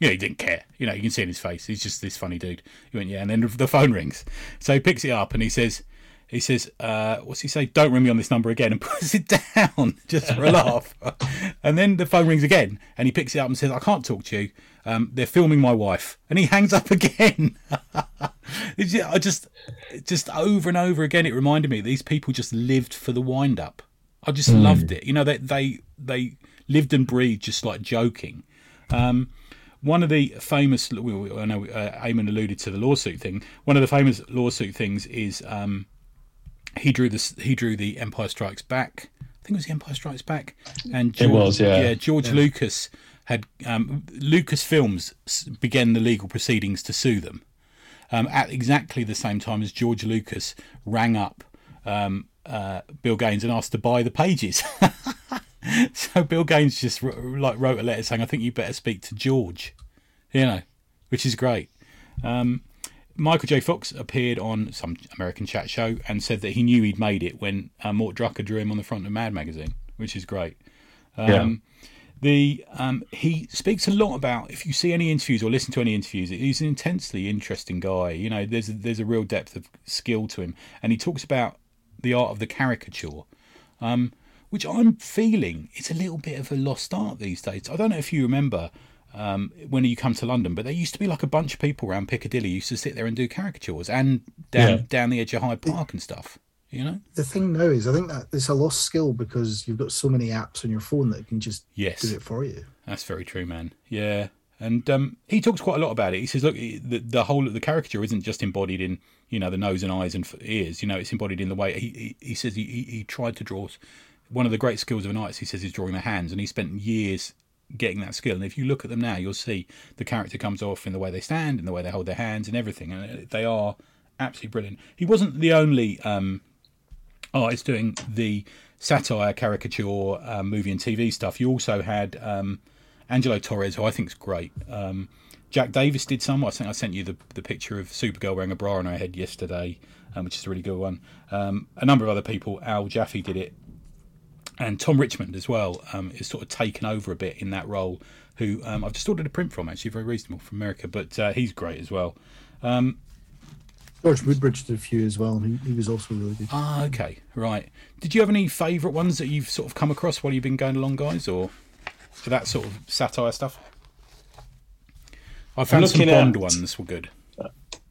Yeah, he didn't care. You know, you can see in his face. He's just this funny dude. He went, yeah, and then the phone rings. So he picks it up and he says, he says, uh, what's he say? Don't ring me on this number again, and puts it down just for a laugh. and then the phone rings again, and he picks it up and says, I can't talk to you. Um, they're filming my wife, and he hangs up again. I just, just over and over again, it reminded me these people just lived for the wind up. I just loved it. You know, they they they lived and breathed just like joking. Um, one of the famous, I know uh, Eamon alluded to the lawsuit thing. One of the famous lawsuit things is um, he drew this. He drew the Empire Strikes Back. I think it was the Empire Strikes Back, and George, it was yeah. yeah George yeah. Lucas had um, Lucasfilms began the legal proceedings to sue them um, at exactly the same time as George Lucas rang up um, uh, Bill Gaines and asked to buy the pages. so Bill Gaines just like wrote a letter saying, "I think you better speak to George," you know, which is great. Um, Michael J. Fox appeared on some American chat show and said that he knew he'd made it when uh, Mort Drucker drew him on the front of Mad magazine, which is great. Um, yeah. The um, he speaks a lot about if you see any interviews or listen to any interviews, he's an intensely interesting guy. You know, there's a, there's a real depth of skill to him, and he talks about the art of the caricature. Um, which I'm feeling it's a little bit of a lost art these days. I don't know if you remember um, when you come to London, but there used to be like a bunch of people around Piccadilly used to sit there and do caricatures and down yeah. down the edge of Hyde Park and stuff. You know, the thing now is I think that it's a lost skill because you've got so many apps on your phone that can just yes. do it for you. That's very true, man. Yeah, and um, he talks quite a lot about it. He says, look, the, the whole of the caricature isn't just embodied in you know the nose and eyes and ears. You know, it's embodied in the way he he, he says he, he, he tried to draw one of the great skills of an artist, he says, is drawing the hands, and he spent years getting that skill. And if you look at them now, you'll see the character comes off in the way they stand, in the way they hold their hands, and everything. And they are absolutely brilliant. He wasn't the only um, artist doing the satire, caricature, um, movie and TV stuff. You also had um, Angelo Torres, who I think is great. Um, Jack Davis did some. I think I sent you the, the picture of Supergirl wearing a bra on her head yesterday, um, which is a really good one. Um, a number of other people. Al Jaffee did it and Tom Richmond as well um, is sort of taken over a bit in that role. Who um, I've just ordered a print from, actually, very reasonable from America, but uh, he's great as well. Um, George Woodbridge did a few as well, and he, he was also really good. Ah, okay, right. Did you have any favourite ones that you've sort of come across while you've been going along, guys, or for that sort of satire stuff? I found some Bond at, ones were good.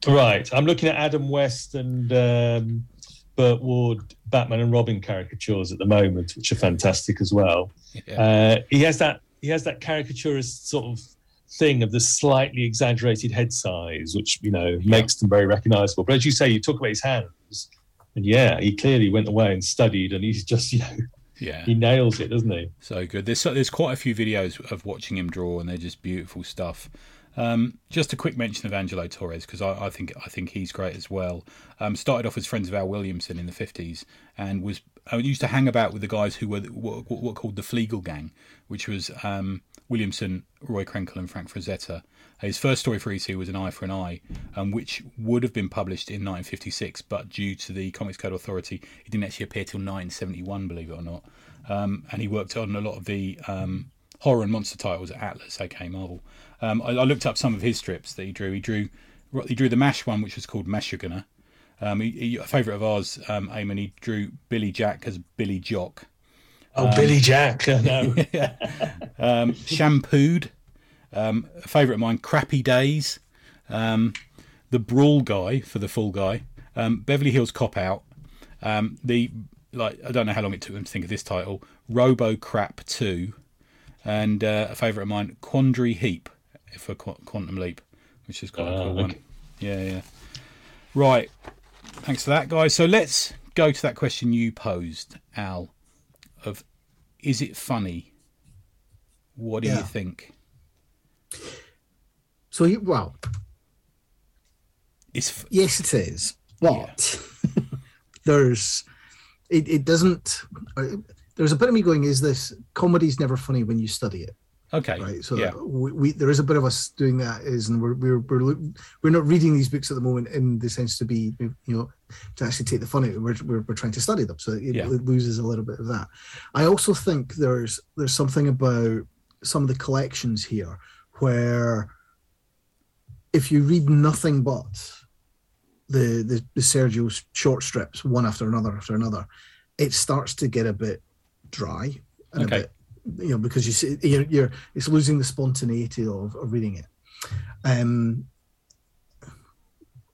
Right, I'm looking at Adam West and um, Burt Ward Batman and Robin caricatures at the moment, which are fantastic as well. Yeah. Uh, he has that he has that caricaturist sort of thing of the slightly exaggerated head size, which you know yeah. makes them very recognisable. But as you say, you talk about his hands, and yeah, he clearly went away and studied, and he's just you know. Yeah, he nails it, doesn't he? So good. There's there's quite a few videos of watching him draw, and they're just beautiful stuff. Um, just a quick mention of Angelo Torres because I, I, think I think he's great as well. Um, started off as friends of Al Williamson in the fifties and was I used to hang about with the guys who were what, called the Fleegle Gang, which was um, Williamson, Roy Krenkel, and Frank Frazetta. His first story for EC was An Eye for an Eye, um, which would have been published in 1956, but due to the Comics Code Authority, it didn't actually appear till 1971, believe it or not. Um, and he worked on a lot of the um, horror and monster titles at Atlas, okay, Marvel. Um, I, I, looked up some of his strips that he drew. He drew he drew the Mash one, which was called Meshuggah. Um, he, he, a favourite of ours, um, Eamon, he drew Billy Jack as Billy Jock. Oh, um, Billy Jack, no. yeah. um, shampooed. Um, a favourite of mine, Crappy Days. Um, the Brawl Guy for the Fall Guy. Um, Beverly Hills Cop Out. Um, the like I don't know how long it took them to think of this title. Robo Crap Two, and uh, a favourite of mine, Quandary Heap for Quantum Leap, which is quite a cool ah, okay. one. Yeah, yeah. Right. Thanks for that, guys. So let's go to that question you posed, Al, of is it funny? What do yeah. you think? So, well, it's f- yes, it is, but yeah. there's it, it doesn't. There's a bit of me going, is this comedy's never funny when you study it? Okay. Right. So yeah. we, we, there is a bit of us doing that is, and we're, we're we're we're not reading these books at the moment in the sense to be you know to actually take the fun out. We're we're, we're trying to study them, so it, yeah. it loses a little bit of that. I also think there's there's something about some of the collections here where if you read nothing but the the, the Sergio short strips one after another after another, it starts to get a bit dry and okay. a bit you know because you see you're, you're it's losing the spontaneity of, of reading it um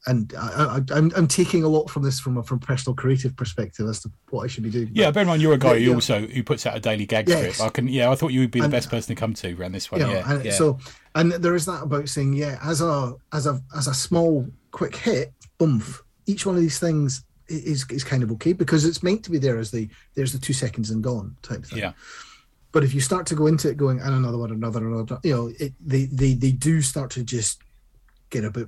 and I, I, I'm I'm taking a lot from this from a from personal creative perspective as to what I should be doing. Yeah, bear in mind you're a guy Yeah, who yeah. also who puts out a daily gag Yes. strip. I can, yeah, I thought you would be the And- best person to come to around this one. you know, yeah, and yeah. so and there is that about saying yeah as a as a as a small quick hit boom each one of these things is is kind of okay because it's meant to be there as the there's the two seconds and gone type thing yeah, but if you start to go into it going and another one another another you know it, they they they do start to just get a bit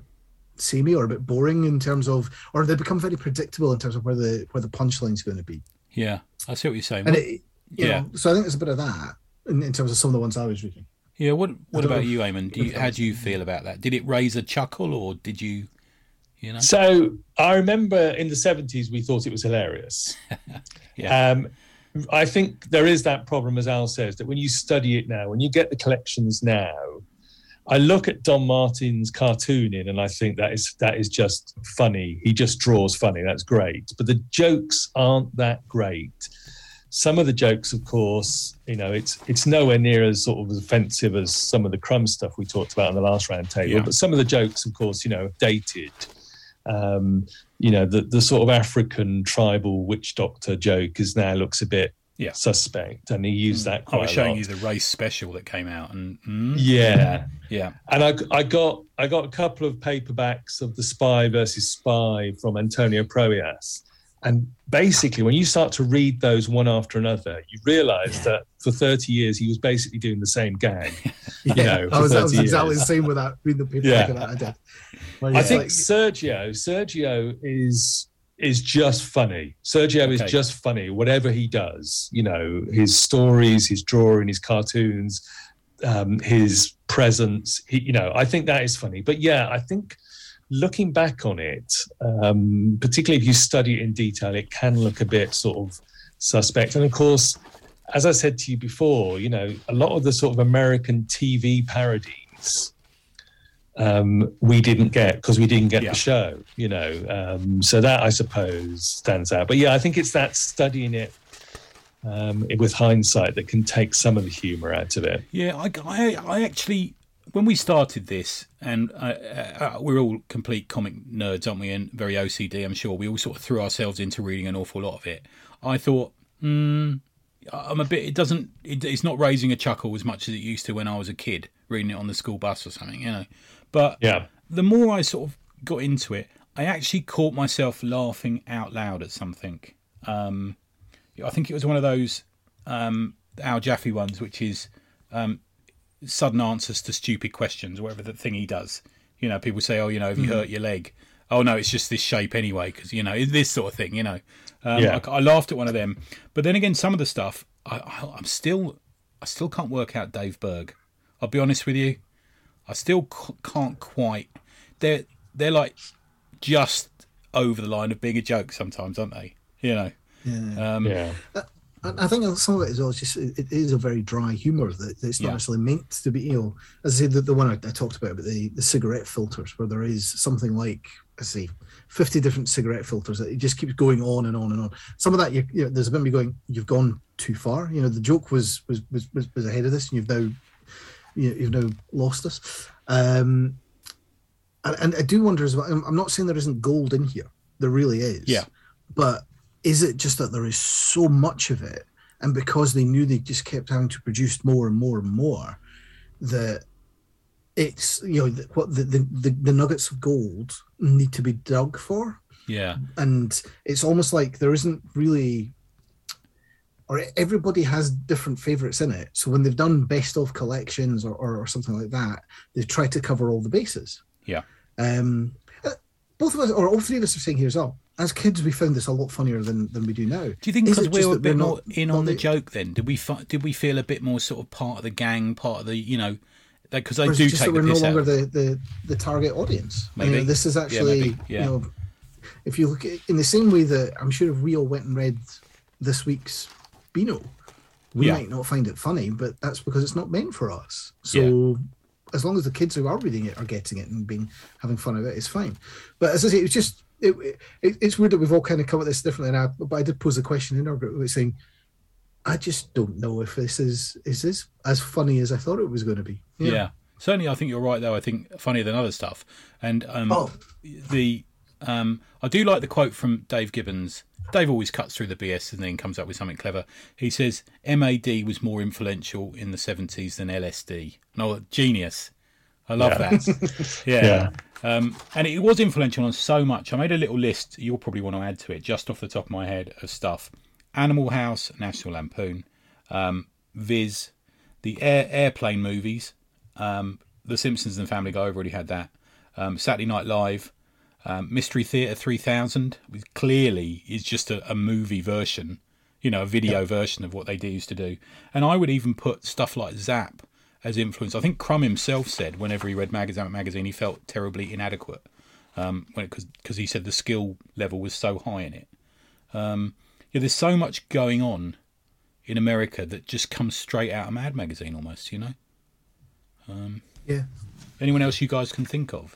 samey or a bit boring in terms of or they become very predictable in terms of where the where the punchline's going to be yeah. I see what you're saying. and it you Yeah. know so i think there's a bit of that in, in terms of some of the ones i was reading yeah. What What about know you, Eamon? Do you, how do you feel about that? Did it raise a chuckle, or did you, you know? So I remember in the 70s, we thought it was hilarious. Yeah. Um, I think there is that problem, as Al says, that when you study it now, when you get the collections now, I look at Don Martin's cartooning and I think that is that is just funny. He just draws funny. That's great. But the jokes aren't that great. Some of the jokes, of course, you know, it's it's nowhere near as sort of as offensive as some of the crumb stuff we talked about in the last round table. Yeah. But some of the jokes, of course, you know, are dated. Um, you know, the the sort of African tribal witch doctor joke is now looks a bit Yeah. suspect, and he used that I was showing you the race special that came out, and mm, Yeah, yeah, and I, I got I got a couple of paperbacks of the Spy versus Spy from Antonio Prohías, and basically when you start to read those one after another, you realise that for thirty years he was basically doing the same gag. You know, I for was, I was 30 exactly years. the same with that reading the paper Yeah. that I did. I think Like- Sergio Sergio is is just funny. Sergio is just funny. Whatever he does, you know, his stories, his drawing, his cartoons, um, his presence. He, you know, I think that is funny. But yeah, I think looking back on it, um, particularly if you study it in detail, it can look a bit sort of suspect. And of course, as I said to you before, you know, a lot of the sort of American TV parodies um, we didn't get because we didn't get Yeah. the show, you know. Um, so that I suppose stands out. But yeah, I think it's that studying it um, with hindsight that can take some of the humour out of it. yeah. I, I, I actually, when we started this, and uh, uh, we're all complete comic nerds, aren't we? And very OCD, I'm sure. We all sort of threw ourselves into reading an awful lot of it. I thought, hmm, I'm a bit. It doesn't. It, it's not raising a chuckle as much as it used to when I was a kid reading it on the school bus or something, you know. But Yeah. the more I sort of got into it, I actually caught myself laughing out loud at something. Um, I think it was one of those um, Al Jaffee ones, which is um, sudden answers to stupid questions, whatever the thing he does. You know, people say, "Oh, you know, have you hurt your leg?" Oh no, it's just this shape anyway, because you know this sort of thing. You know, um, Yeah. I, I laughed at one of them, but then again, some of the stuff I, I, I'm still, I still can't work out Dave Berg. I'll be honest with you, I still c- can't quite. They're they're like just over the line of being a joke sometimes, aren't they? You know. Yeah. Um, Yeah. I I think some of it is is just it is a very dry humour that it's not Yeah. necessarily meant to be. You know, as I said, the, the one I, I talked about, about the the cigarette filters, where there is something like I see, fifty different cigarette filters that it just keeps going on and on and on. Some of that, you, you know, there's a bit of me going, you've gone too far. You know, the joke was was was was, ahead of this, and you've now you, you've now lost us. Um, and, and I do wonder as well. I'm I'm not saying there isn't gold in here. There really is. Yeah. But is it just that there is so much of it, and because they knew they just kept having to produce more and more and more, that it's you know the, what the, the the the nuggets of gold need to be dug for, yeah. and it's almost like there isn't really. Or everybody has different favorites in it. So when they've done best of collections or, or, or something like that, they've tried to cover all the bases. Yeah. Um, uh, both of us, or all three of us, are saying here as well. As kids, we found this a lot funnier than, than we do now. Do you think because we were a bit more not- in on the the- joke then? Did we fi- did we feel a bit more sort of part of the gang, part of the you know, because they do it just take that we're no longer the, the, the target audience. You know, Maybe. this is actually, maybe. Yeah. you know, if you look at in the same way that I'm sure if we all went and read this week's Beano, we Yeah. might not find it funny, but that's because it's not meant for us. So as long as the kids who are reading it are getting it and being having fun of it, it's fine. But as I say, it's just it, it, it's weird that we've all kind of come at this differently. And I, but I did pose a question in our group saying, I just don't know if this is is this as funny as I thought it was going to be. Yeah. Certainly, I think you're right. Though I think funnier than other stuff, and um, Oh. the um, I do like the quote from Dave Gibbons. Dave always cuts through the BS and then comes up with something clever. He says MAD was more influential in the 70s than LSD. No, genius. I love Yeah. that. yeah. Yeah. Um, and it was influential on so much. I made a little list. You'll probably want to add to it, just off the top of my head, of stuff: Animal House, National Lampoon, um, Viz, the air, airplane movies, um, The Simpsons and Family Guy. I've already had that. Um, Saturday Night Live, um, Mystery Theatre 3000, which clearly is just a, a movie version, you know, a video version of what they used to do. And I would even put stuff like Zap as influence. I think Crumb himself said whenever he read Magazine magazine, he felt terribly inadequate um, when because he said the skill level was so high in it. Um, yeah, there's so much going on in America that just comes straight out of Mad magazine almost. You know. Yeah. Anyone else you guys can think of?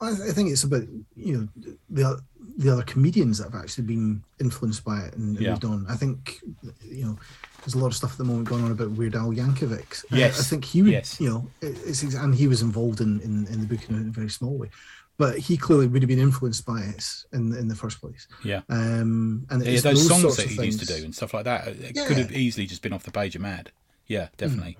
I, I think it's about you know the the other comedians that have actually been influenced by it and Yeah. moved on. I think you know there's a lot of stuff at the moment going on about Weird Al Yankovic. Uh, Yes. I think he would Yes. you know it- it's and he was involved in, in in the book in a very small way, but he clearly would have been influenced by it in in the first place. Yeah. Um, and Yeah, it's those, songs that of he used to do and stuff like that. It could Yeah. Hmm. have easily just been off the page of Mad. Yeah, definitely.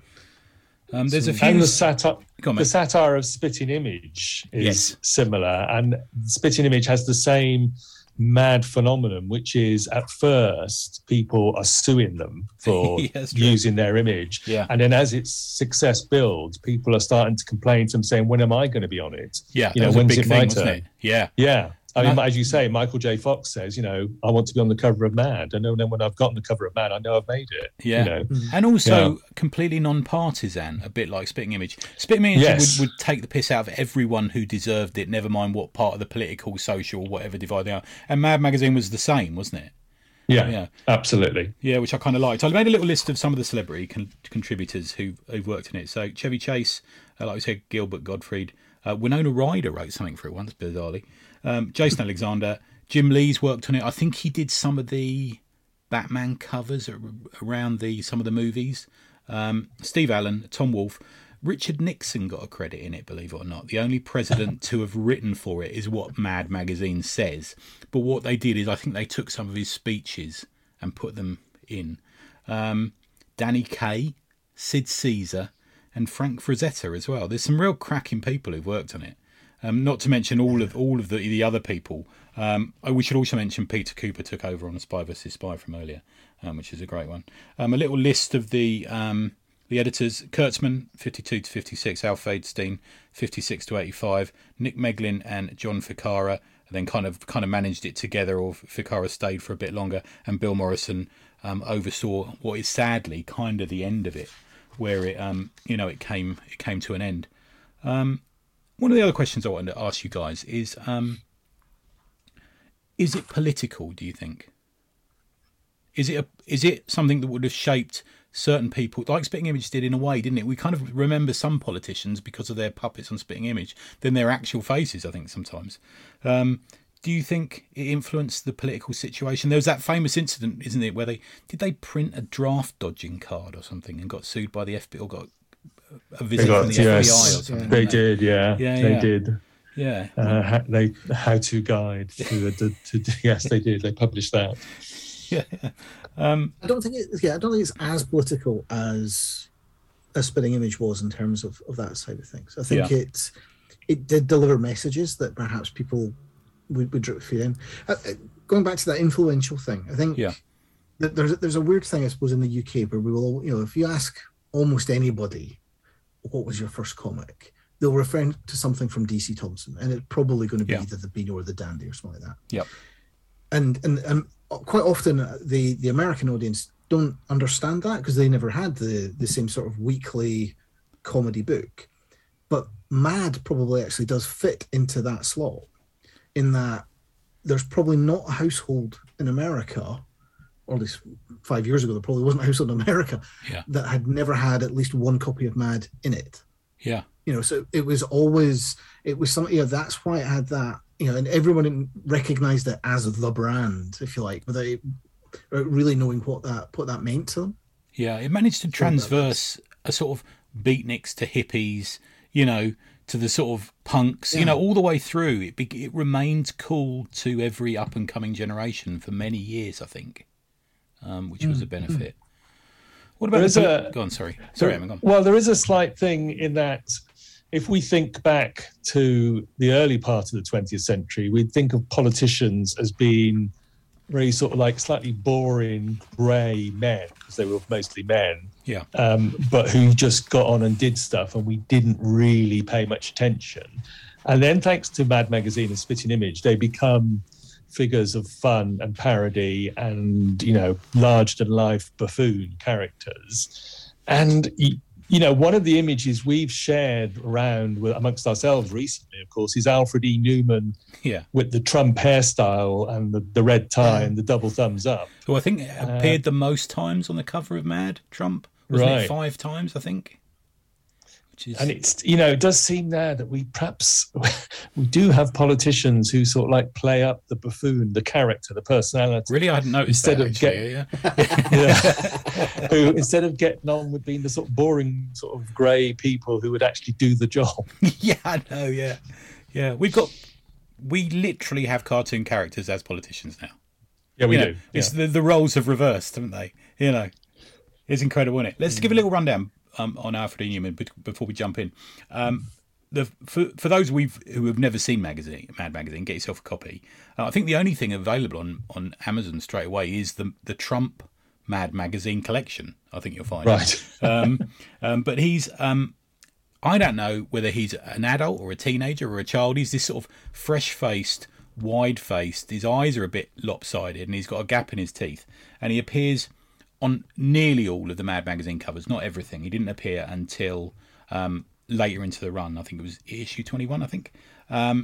Um, there's a few. And the satire, on, the satire of Spitting Image is Yes. similar, and Spitting Image has the same mad phenomenon, which is at first people are suing them for true. using their image, Yeah. and then as its success builds, people are starting to complain to them, saying, "When am I going to be on it?" yeah, you know, when's big it my turn? it? Yeah, Yeah. I mean, That- as you say, Michael J. Fox says, you know, I want to be on the cover of Mad. I know then when I've gotten the cover of Mad, I know I've made it. Yeah. You know? and also Yeah. completely non-partisan, a bit like Spitting Image. Spitting Image Yes. would, would take the piss out of everyone who deserved it, never mind what part of the political, social, whatever divide they are. And Mad Magazine was the same, wasn't it? Yeah, Yeah. absolutely. Yeah, which I kind of liked. I made a little list of some of the celebrity con- contributors who who've worked in it. So Chevy Chase, uh, like we said, Gilbert Gottfried, uh, Winona Ryder wrote something for it once, bizarrely. Um, Jason Alexander, Jim Lee's worked on it. I think he did some of the Batman covers around the some of the movies. Um, Steve Allen, Tom Wolfe, Richard Nixon got a credit in it, believe it or not. The only president to have written for it is what Mad Magazine says. But what they did is, I think they took some of his speeches and put them in. Um, Danny Kaye, Sid Caesar, and Frank Frazetta as well. There's some real cracking people who've worked on it. Um, not to mention all of all of the the other people. Um, oh, we should also mention Peter Cooper took over on Spy vs Spy from earlier, um, which is a great one. Um, a little list of the um, the editors: Kurtzman, fifty-two to fifty-six; Al Feldstein, fifty-six to eighty-five; Nick Meglin and John Ficara. And then kind of kind of managed it together, or Ficara stayed for a bit longer, and Bill Morrison um, oversaw what is sadly kind of the end of it, where it um, you know it came it came to an end. One of the other questions I wanted to ask you guys is um, is it political, do you think? Is it a, is it something that would have shaped certain people like Spitting Image did in a way, didn't it? We kind of remember some politicians because of their puppets on Spitting Image than their actual faces, I think, sometimes. Um, do you think it influenced the political situation? There was that famous incident, isn't it, where they did they print a draft dodging card or something and got sued by the FBI or got a visit They got- from the FBI or yes, something? they didn't did. Yeah, Yeah, they yeah. did. Yeah. Uh, ha- they how to guide to, the to, to yes, they did. They published that. Yeah, I don't think it. Yeah, I don't think it's as political as a spinning image was in terms of, of that side of things. I think Yeah. it it did deliver messages that perhaps people would, would drip feed in. Uh, uh, going back to that influential thing, I think Yeah. that there's there's a weird thing I suppose in the UK where we will you know if you ask almost anybody what was your first comic, they'll refer to something from DC Thomson, and it's probably going to be Yeah. either the Beano or the Dandy or something like that Yep. and and and quite often uh, the the American audience don't understand that because they never had the the same sort of weekly comedy book. But Mad probably actually does fit into that slot, in that there's probably not a household in America, or at least five years ago, there probably wasn't a house in America Yeah. that had never had at least one copy of Mad in it Yeah. you know so it was always it was something you know that's why it had that you know and everyone recognized it as the brand if you like without uh, really knowing what that what that meant to them Yeah, it managed to transverse a sort of beatniks to hippies, you know, to the sort of punks, you know, all the way through. It, be, it remained cool to every up and coming generation for many years, I think, um, which was a benefit. What about There the, a- go on? Sorry, sorry, I'm gone. Well, there is a slight thing in that if we think back to the early part of the 20th century, we'd think of politicians as being very sort of like slightly boring grey men because they were mostly men, Yeah, um, but who just got on and did stuff, and we didn't really pay much attention. And then, thanks to Mad Magazine and Spitting Image, they become figures of fun and parody and you know large than life buffoon characters and you know one of the images we've shared around with, amongst ourselves recently of course is alfred e neuman yeah. with the trump hairstyle and the, the red tie and the double thumbs up Who I think uh, appeared the most times on the cover of Mad Trump. It Right. five times? I think. Which is and it's you know it does seem there that we perhaps we do have politicians who sort of like play up the buffoon the character the personality really I hadn't noticed Instead that, of actually, get- yeah. yeah. who instead of getting on with being the sort of boring sort of grey people who would actually do the job yeah, I know. Yeah, yeah. We've got we literally have cartoon characters as politicians now. yeah we You know, do It's the the roles have reversed, haven't they? You know, it's incredible, isn't it? Let's mm. give a little rundown um, on Alfred E. Neuman before we jump in. Um, the for, for those we've who have never seen magazine Mad Magazine, get yourself a copy. Uh, I think the only thing available on on Amazon straight away is the the Trump Mad Magazine collection. I think you'll find right um, um, but he's um, I don't know whether he's an adult or a teenager or a child. He's this sort of fresh faced, wide faced. His eyes are a bit lopsided, and he's got a gap in his teeth. And he appears on nearly all of the Mad magazine covers, not everything. He didn't appear until um, later into the run. I think it was issue twenty one. I think.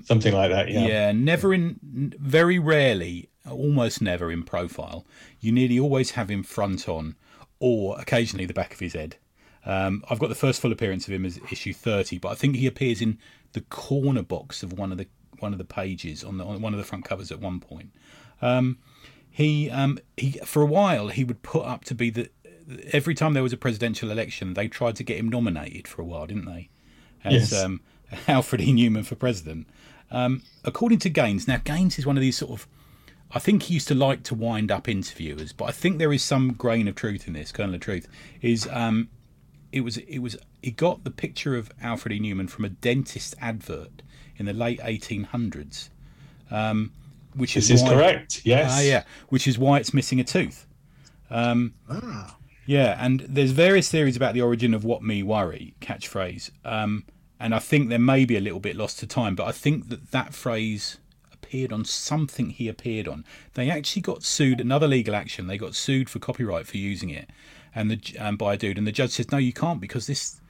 something like that yeah Yeah, never in, very rarely, almost never in profile. You nearly always have him front on, or occasionally the back of his head. Um, I've got the first full appearance of him as issue thirty, but I think he appears in the corner box of one of the one of the pages on the on one of the front covers at one point. Um, he um, he for a while he would put up to be the every time there was a presidential election, they tried to get him nominated for a while, didn't they? As Yes. um, Alfred E. Neuman for president. Um, according to Gaines, now Gaines is one of these sort of, I think he used to like to wind up interviewers, but I think there is some grain of truth in this. Kernel of truth is um, it was it was he got the picture of Alfred E. Neuman from a dentist advert in the late 1800s, um, which this is is why, correct yes Ah, yeah, which is why it's missing a tooth. Ah, Yeah, and there's various theories about the origin of "What Me Worry" catchphrase, um, and I think there may be a little bit lost to time, but I think that that phrase appeared on something he appeared on. They actually got sued, another legal action. They got sued for copyright for using it, and the um, by a dude, and the judge says no, you can't because this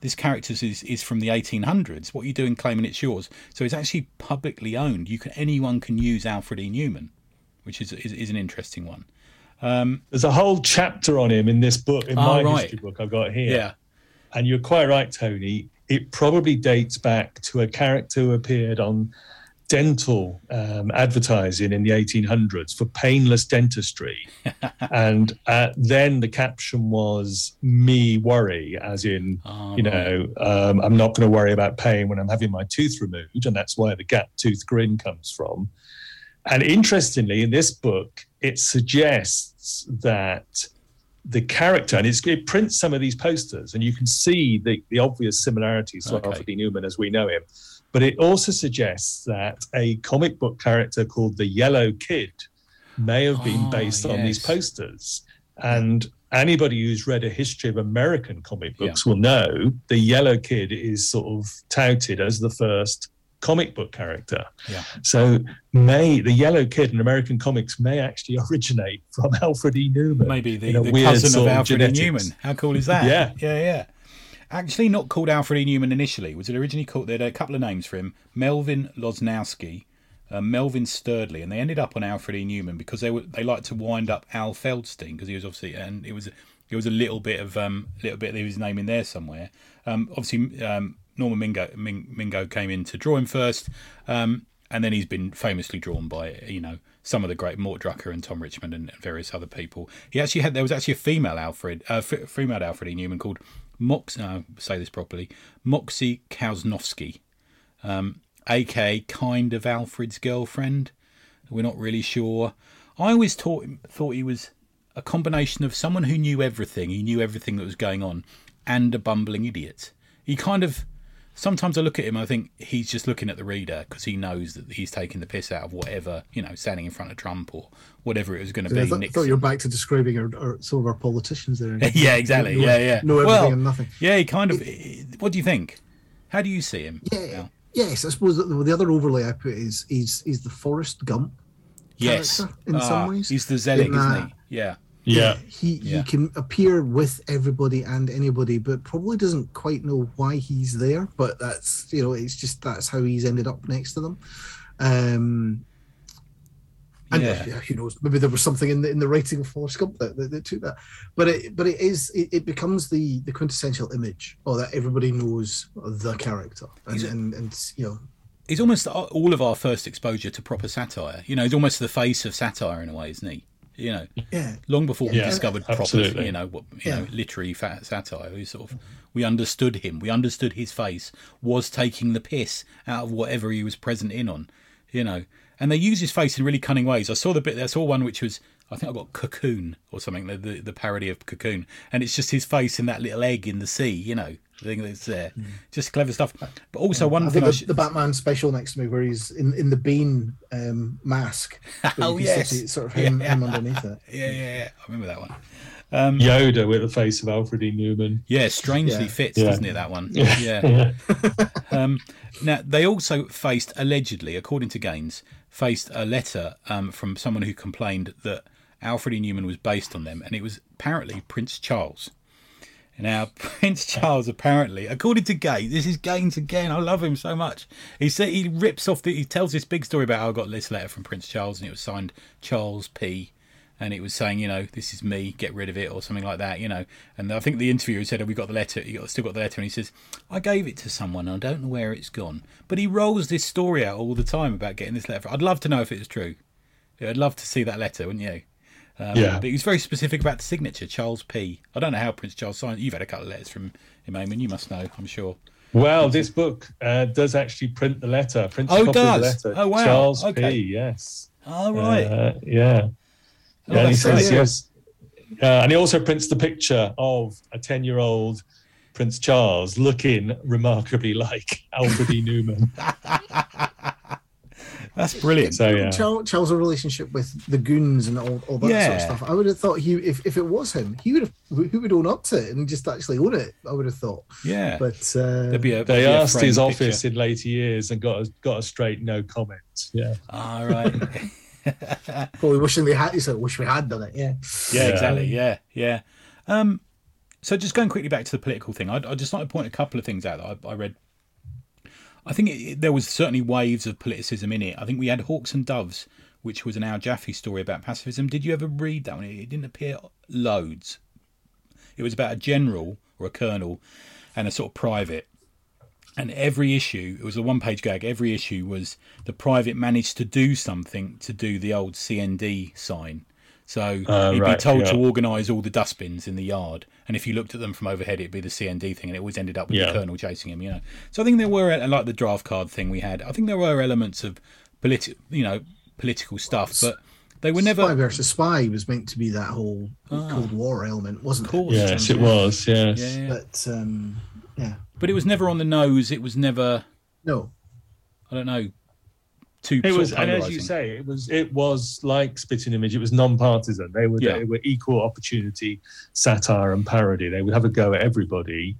this character is is from the 1800s. What are you doing claiming it's yours? So it's actually publicly owned. You can anyone can use Alfred E. Neuman, which is is, is an interesting one. Um, there's a whole chapter on him in this book in Oh, my right. history book i've got here Yeah, and you're quite right tony it probably dates back to a character who appeared on dental um, advertising in the 1800s for painless dentistry. And uh, then the caption was me worry as in Oh, you know um, i'm not going to worry about pain when i'm having my tooth removed and that's where the gap tooth grin comes from. And interestingly in this book it suggests that the character and it's, it prints some of these posters and you can see the, the obvious similarities to Okay. alfred e neuman as we know him but it also suggests that a comic book character called the yellow kid may have been Oh, based on these posters and anybody who's read a history of american comic books will know the yellow kid is sort of touted as the first comic book character Yeah. so may the yellow kid in american comics may actually originate from alfred e neuman Maybe the, the cousin of Alfred. E. Neuman. How cool is that? Yeah. yeah, yeah. Actually, not called Alfred E. Neuman initially. Was it originally called? They had a couple of names for him: Melvin Losnowski, uh, Melvin Sturdley, and they ended up on Alfred E. Neuman because they were they liked to wind up Al Feldstein because he was obviously and it was it was a little bit of um little bit of his name in there somewhere. Um, obviously, um, Norman Mingo Ming, Mingo came in to draw him first. Um, and then he's been famously drawn by you know some of the great Mort Drucker and Tom Richmond and various other people. He actually had there was actually a female Alfred, uh, f- female Alfred E. Neuman called Mox. Uh, say this properly, Moxie Cowznofski. um, aka kind of Alfred's girlfriend. We're not really sure. I always thought thought he was a combination of someone who knew everything, he knew everything that was going on, and a bumbling idiot. He kind of sometimes I look at him, I think he's just looking at the reader because he knows that he's taking the piss out of whatever you know, standing in front of Trump or whatever it was going to be. I thought, thought you were back to describing our, our, some of our politicians there. yeah, exactly. Know, yeah, yeah. Know everything well, and nothing. Yeah, he kind of. Eh, what do you think? How do you see him? Yeah. Now? Yes, I suppose the, the other overlay I put is he's he's the Forrest Gump. Yes, in some ah, ways he's the Zelig, isn't he? Yeah. Yeah. He Yeah. he can appear with everybody and anybody, but probably doesn't quite know why he's there. But that's you know, it's just that's how he's ended up next to them. Um and Yeah. yeah, who knows? Maybe there was something in the in the writing of Forrest Gump that, that, that took that. But it but it is it, it becomes the the quintessential image, or that everybody knows the character, and He's and, and you know He's almost all of our first exposure to proper satire. You know, he's almost the face of satire in a way, isn't he? You know, yeah long before we Yeah, discovered proper, absolutely. you know, what you know, literary fa- satire. We sort of we understood him. We understood his face was taking the piss out of whatever he was present in on. You know, and they use his face in really cunning ways. I saw the bit. I saw one which was. I think I got Cocoon or something, the, the the parody of Cocoon, and it's just his face in that little egg in the sea, you know, the thing that's there, just clever stuff. But also one I thing think I the, should, the Batman special next to me, where he's in, in the bean um, mask. Oh, yes. see sort of him, Yeah. him underneath it. yeah, yeah, yeah, I remember that one. Yoda with the face of Alfred E. Neuman. Yeah, strangely Yeah. fits, Yeah. doesn't it? That one. Yeah. um, now they also faced allegedly, according to Gaines, faced a letter um, from someone who complained that Alfred E. Neuman was based on them, and it was apparently Prince Charles. Now, Prince Charles apparently, according to Gaines, this is Gaines again. I love him so much. He said he rips off the. He tells this big story about how I got this letter from Prince Charles, and it was signed Charles P. And it was saying, you know, this is me, get rid of it, or something like that, you know. And I think the interviewer said, "Have we got the letter? You still got the letter?" And he says, "I gave it to someone. I don't know where it's gone." But he rolls this story out all the time about getting this letter. I'd love to know if it was true. I'd love to see that letter, wouldn't you? Um, Yeah. But he was very specific about the signature, Charles P. I don't know how Prince Charles signed. You've had a couple of letters from him, Eamon. You must know, I'm sure. Well, this book uh, does actually print the letter. Prints Oh, a it copy the does? letter. Oh, wow. Charles Okay. P. Yes. All right. Uh, yeah. Oh, yeah, and he says yes. Uh, and he also prints the picture of a ten-year-old Prince Charles looking remarkably like Alfred E. Neuman. That's brilliant. So yeah, Charles, Charles' a relationship with the goons and all, all that sort of stuff. I would have thought he, if, if it was him, he would have who would own up to it and just actually own it. I would have thought, yeah. but uh, be a, they be asked framed his picture. office in later years and got a, got a straight no comment. Yeah. All right. probably wishing they had. He said, "Wish we had done it." Yeah, Yeah, Yeah. exactly. Yeah, yeah. Um, so just going quickly back to the political thing, I'd, I'd just like to point a couple of things out that I, I read. I think it, there was certainly waves of politicism in it. I think we had Hawks and Doves, which was an Al Jaffee story about pacifism. Did you ever read that one? It didn't appear loads. It was about a general or a colonel and a sort of private. And every issue, it was a one page gag, every issue was the private managed to do something to do the old CND sign. So Uh, he'd be right, told to organise all the dustbins in the yard, and if you looked at them from overhead, it'd be the CND thing, and it always ended up with Yeah. the colonel chasing him. You know, so I think there were like the draft card thing we had. I think there were elements of political, you know, political stuff, but they were never Spy never. versus Spy was meant to be that whole Cold War element, wasn't Of course. it? Yes, it was. Yes. Yeah, yeah. But um, yeah, but it was never on the nose. It was never. no, I don't know. Too. It was, and as you say, it was it was like Spitting Image. It was non-partisan. They were Yeah. they were equal opportunity satire and parody. They would have a go at everybody,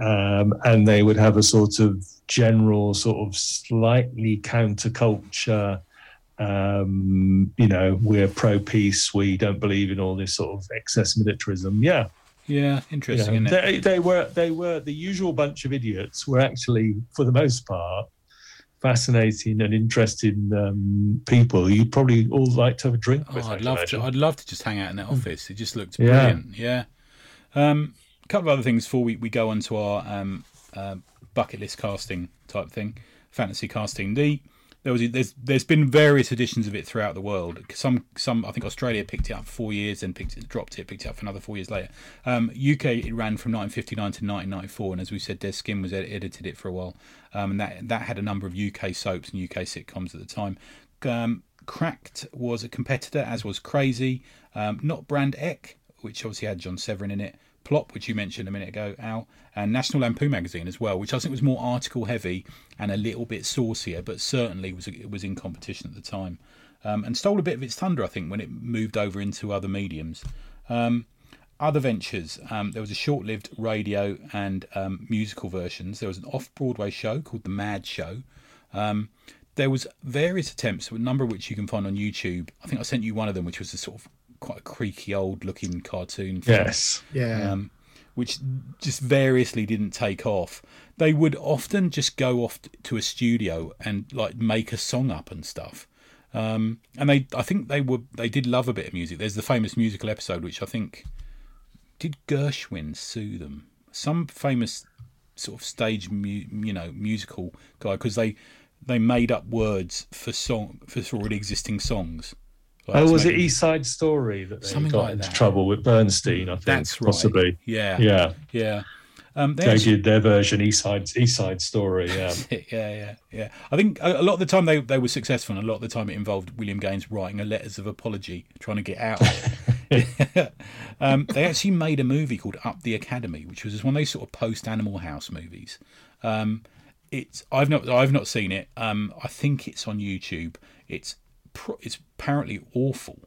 um, and they would have a sort of general, sort of slightly counterculture. Um, you know, we're pro-peace. We don't believe in all this sort of excess militarism. Yeah, Yeah, you interesting. know, isn't it? they, they were they were the usual bunch of idiots. Were actually, for the most part, fascinating and interesting um, people. You'd probably all like to have a drink Oh, with. I'd love to. I'd love to just hang out in that office. It just looked Yeah. brilliant. Yeah. Um, a couple of other things before we, we go on to our um, uh, bucket list casting type thing, fantasy casting. The there was there's there's been various editions of it throughout the world. Some some I think Australia picked it up for four years, then picked it, dropped it, picked it up for another four years later. Um, UK it ran from 1959 to 1994, and as we said, Dez Skinn was ed- edited it for a while, um, and that that had a number of UK soaps and UK sitcoms at the time. Um, Cracked was a competitor, as was Crazy, um, not Brand Echh, which obviously had John Severin in it. Plop, which you mentioned a minute ago, Al, and National Lampoon magazine as well, which I think was more article heavy and a little bit saucier, but certainly was was in competition at the time, um, and stole a bit of its thunder, I think, when it moved over into other mediums. Um, other ventures, um, there was a short-lived radio and um, musical versions. There was an off-Broadway show called The Mad Show. Um, there was various attempts, a number of which you can find on YouTube. I think I sent you one of them, which was a sort of quite a creaky old looking cartoon. Film, yes. Yeah. Um, which just variously didn't take off. They would often just go off to a studio and like make a song up and stuff. Um, and they, I think they were, they did love a bit of music. There's the famous musical episode, which I think did Gershwin sue them? Some famous sort of stage, mu- you know, musical guy because they they made up words for song for already existing songs. Like oh, was it East Side Story that they Something got like into that. trouble with Bernstein? I think that's right. possibly. Yeah, yeah, yeah. Um, they, they actually, did their version East Side East Side Story. Yeah, yeah, yeah, yeah. I think a, lot of the time they, they were successful, and a lot of the time it involved William Gaines writing a letters of apology, trying to get out. um, they actually made a movie called Up the Academy, which was one of those sort of post Animal House movies. Um, it's I've not I've not seen it. Um, I think it's on YouTube. It's it's apparently awful.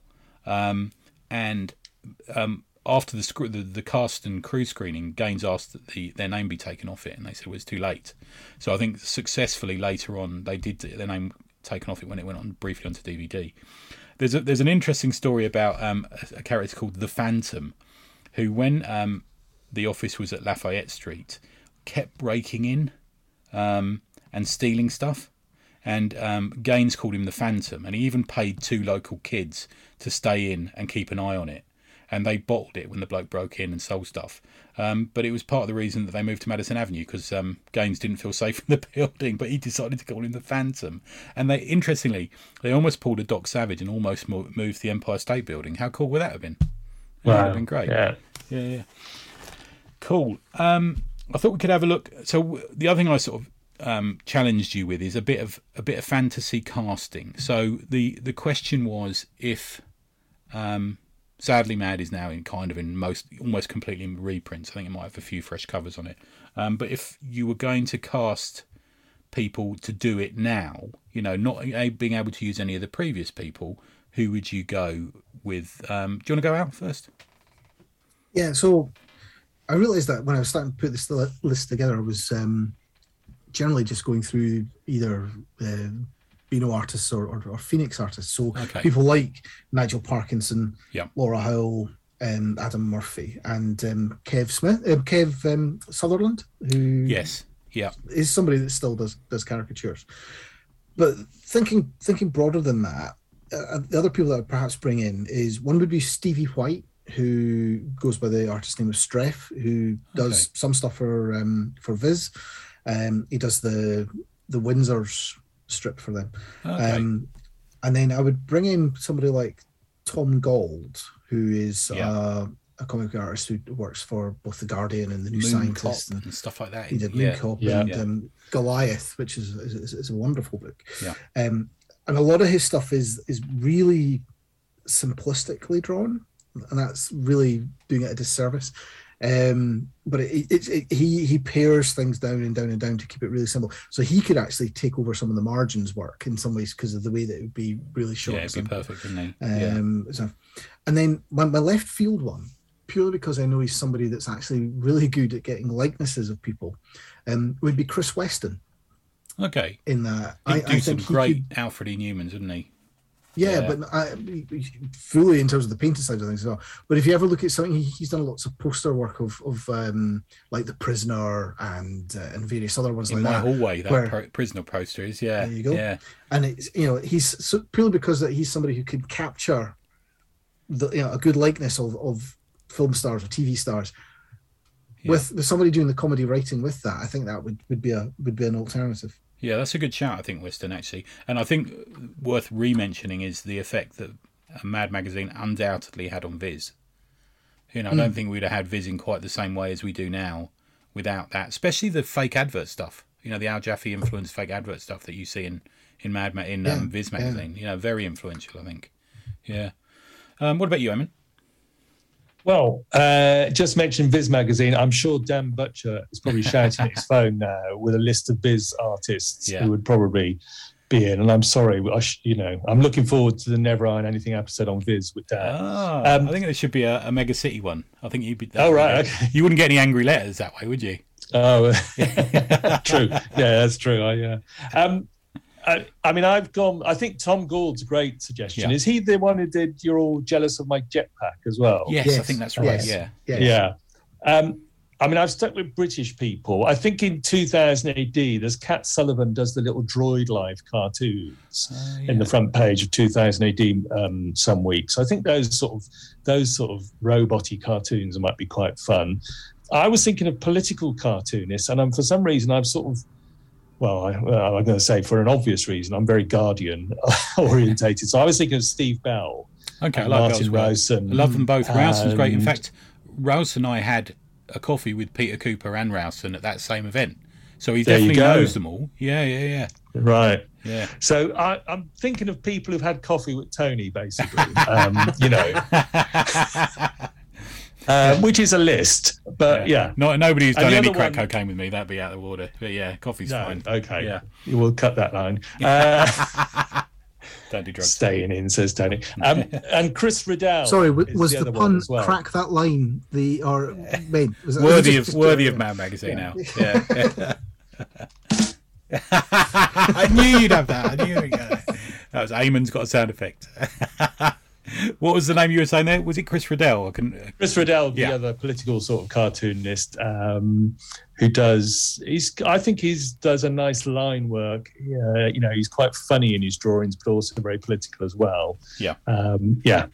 Um, and um, after the, the, the cast and crew screening, Gaines asked that the their name be taken off it, and they said it was too late. So I think successfully later on they did their name taken off it when it went on briefly onto DVD. There's a, there's an interesting story about um, a, a, character called the Phantom, who when um, the office was at Lafayette Street, kept breaking in um, and stealing stuff and um, Gaines called him the Phantom, and he even paid two local kids to stay in and keep an eye on it. And they bottled it when the bloke broke in and sold stuff. Um, but it was part of the reason that they moved to Madison Avenue because um, Gaines didn't feel safe in the building, but he decided to call him the Phantom. And they, interestingly, they almost pulled a Doc Savage and almost moved the Empire State Building. How cool would that have been? Wow. That would have been great. Yeah, yeah, yeah. Cool. Um, I thought we could have a look. So the other thing I sort of um, challenged you with is a bit of a bit of fantasy casting. So the the question was if um, Sadly Mad is now in kind of in most almost completely in reprints. I think it might have a few fresh covers on it. Um, but if you were going to cast people to do it now, you know, not being able to use any of the previous people, who would you go with? Um, do you want to go out first? Yeah. So I realised that when I was starting to put this list together, I was um, generally just going through either uh, Beano artists or, or, or, Phoenix artists. So okay. people like Nigel Parkinson, yep. Laura Howell, um, Adam Murphy, and um, Kev Smith, uh, Kev um, Sutherland, who yes, yeah, is somebody that still does does caricatures. But thinking thinking broader than that, uh, the other people that I'd perhaps bring in is one would be Stevie White, who goes by the artist name of Stref, who does okay. some stuff for um, for Viz. Um, he does the the Windsor's strip for them. Okay. Um, and then I would bring in somebody like Tom Gauld, who is yeah. uh, a comic artist who works for both the Guardian and the New Moon Scientist and, and, stuff like that. He did yeah. Moon yeah. and Um, Goliath, which is, is, is a wonderful book. Yeah. Um, and a lot of his stuff is is really simplistically drawn, and that's really doing it a disservice. Um, but it, it, it, he he pairs things down and down and down to keep it really simple. So he could actually take over some of the margins work in some ways because of the way that it would be really short. Yeah, it'd be perfect, wouldn't Um, yeah. so, and then my, my left field one, purely because I know he's somebody that's actually really good at getting likenesses of people, um, would be Chris Weston. Okay. In that, He'd I, do I some great could, Alfred E. Neumans, wouldn't he? Yeah, yeah, but I, fully in terms of the painting side of things as well. But if you ever look at something, he's done lots of poster work of of um, like the prisoner and uh, and various other ones in like my that. hallway, that where, pro- prisoner poster is. Yeah, there you go. Yeah, and it's you know he's so, purely because that he's somebody who could capture the you know a good likeness of of film stars or TV stars. Yeah. With, with somebody doing the comedy writing with that, I think that would, would be a would be an alternative. Yeah, that's a good shout, I think, Weston, actually. And I think worth re mentioning is the effect that Mad Magazine undoubtedly had on Viz. You know, I don't think we'd have had Viz in quite the same way as we do now without that, especially the fake advert stuff. You know, the Al Jaffee influenced fake advert stuff that you see in in Mad Ma- in Yeah, um, Viz yeah. magazine. You know, very influential, I think. Yeah. Um, what about you, Eamon? Well, uh, just mentioned Viz magazine. I'm sure Dan Butcher is probably shouting at his phone now with a list of Viz artists Yeah. who would probably be in. And I'm sorry, I sh- you know, I'm looking forward to the Never Iron Anything episode on Viz with Dan. Ah, Um, I think there should be a, a Mega City one. I think you'd be. Oh, right, okay. You wouldn't get any angry letters that way, would you? Oh, true. Yeah, that's true. I, yeah. Um, I, I mean, I've gone. I think Tom Gauld's great suggestion. Yeah. Is he the one who did "You're All Jealous of My Jetpack" as well? Yes, I think that's right. yes. Yeah. Yeah. Yeah. Um, I mean, I've stuck with British people. I think in 2000 AD, there's Cat Sullivan does the little Droid Life cartoons Uh, in the front page of 2000 AD um, some weeks. I think those sort of those sort of roboty cartoons might be quite fun. I was thinking of political cartoonists, and um, for some reason, I've sort of well, I, I'm going to say for an obvious reason, I'm very Guardian orientated. So I was thinking of Steve Bell, Okay, I like Martin well. I love them both. Rowson's great. In fact, Rouse and I had a coffee with Peter Cooper and Rowson at that same event. So he There definitely knows them all. Yeah, yeah, yeah. Right. Yeah. So I, I'm thinking of people who've had coffee with Tony, basically. um, you know, um, which is a list, but yeah. Not nobody who's And done any crack one- cocaine with me. That'd be out of order. But yeah, coffee's No, fine. okay. Yeah. We'll cut that line. Uh, Don't do drugs. staying in, says Tony. Um, and Chris Riddell. Sorry, was the, the, pun well. crack that line? The or made was it- Worthy just- of worthy of Mad Magazine now. Yeah. I knew you'd have that. I knew you'd get it. That was Eamon's got a sound effect. What was the name you were saying there? Was it Chris Riddell? I can. Chris Riddell, the Yeah. other political sort of cartoonist, um, who does he's I think he's does a nice line work. Yeah, you know, he's quite funny in his drawings, but also very political as well. Yeah. Um, yeah.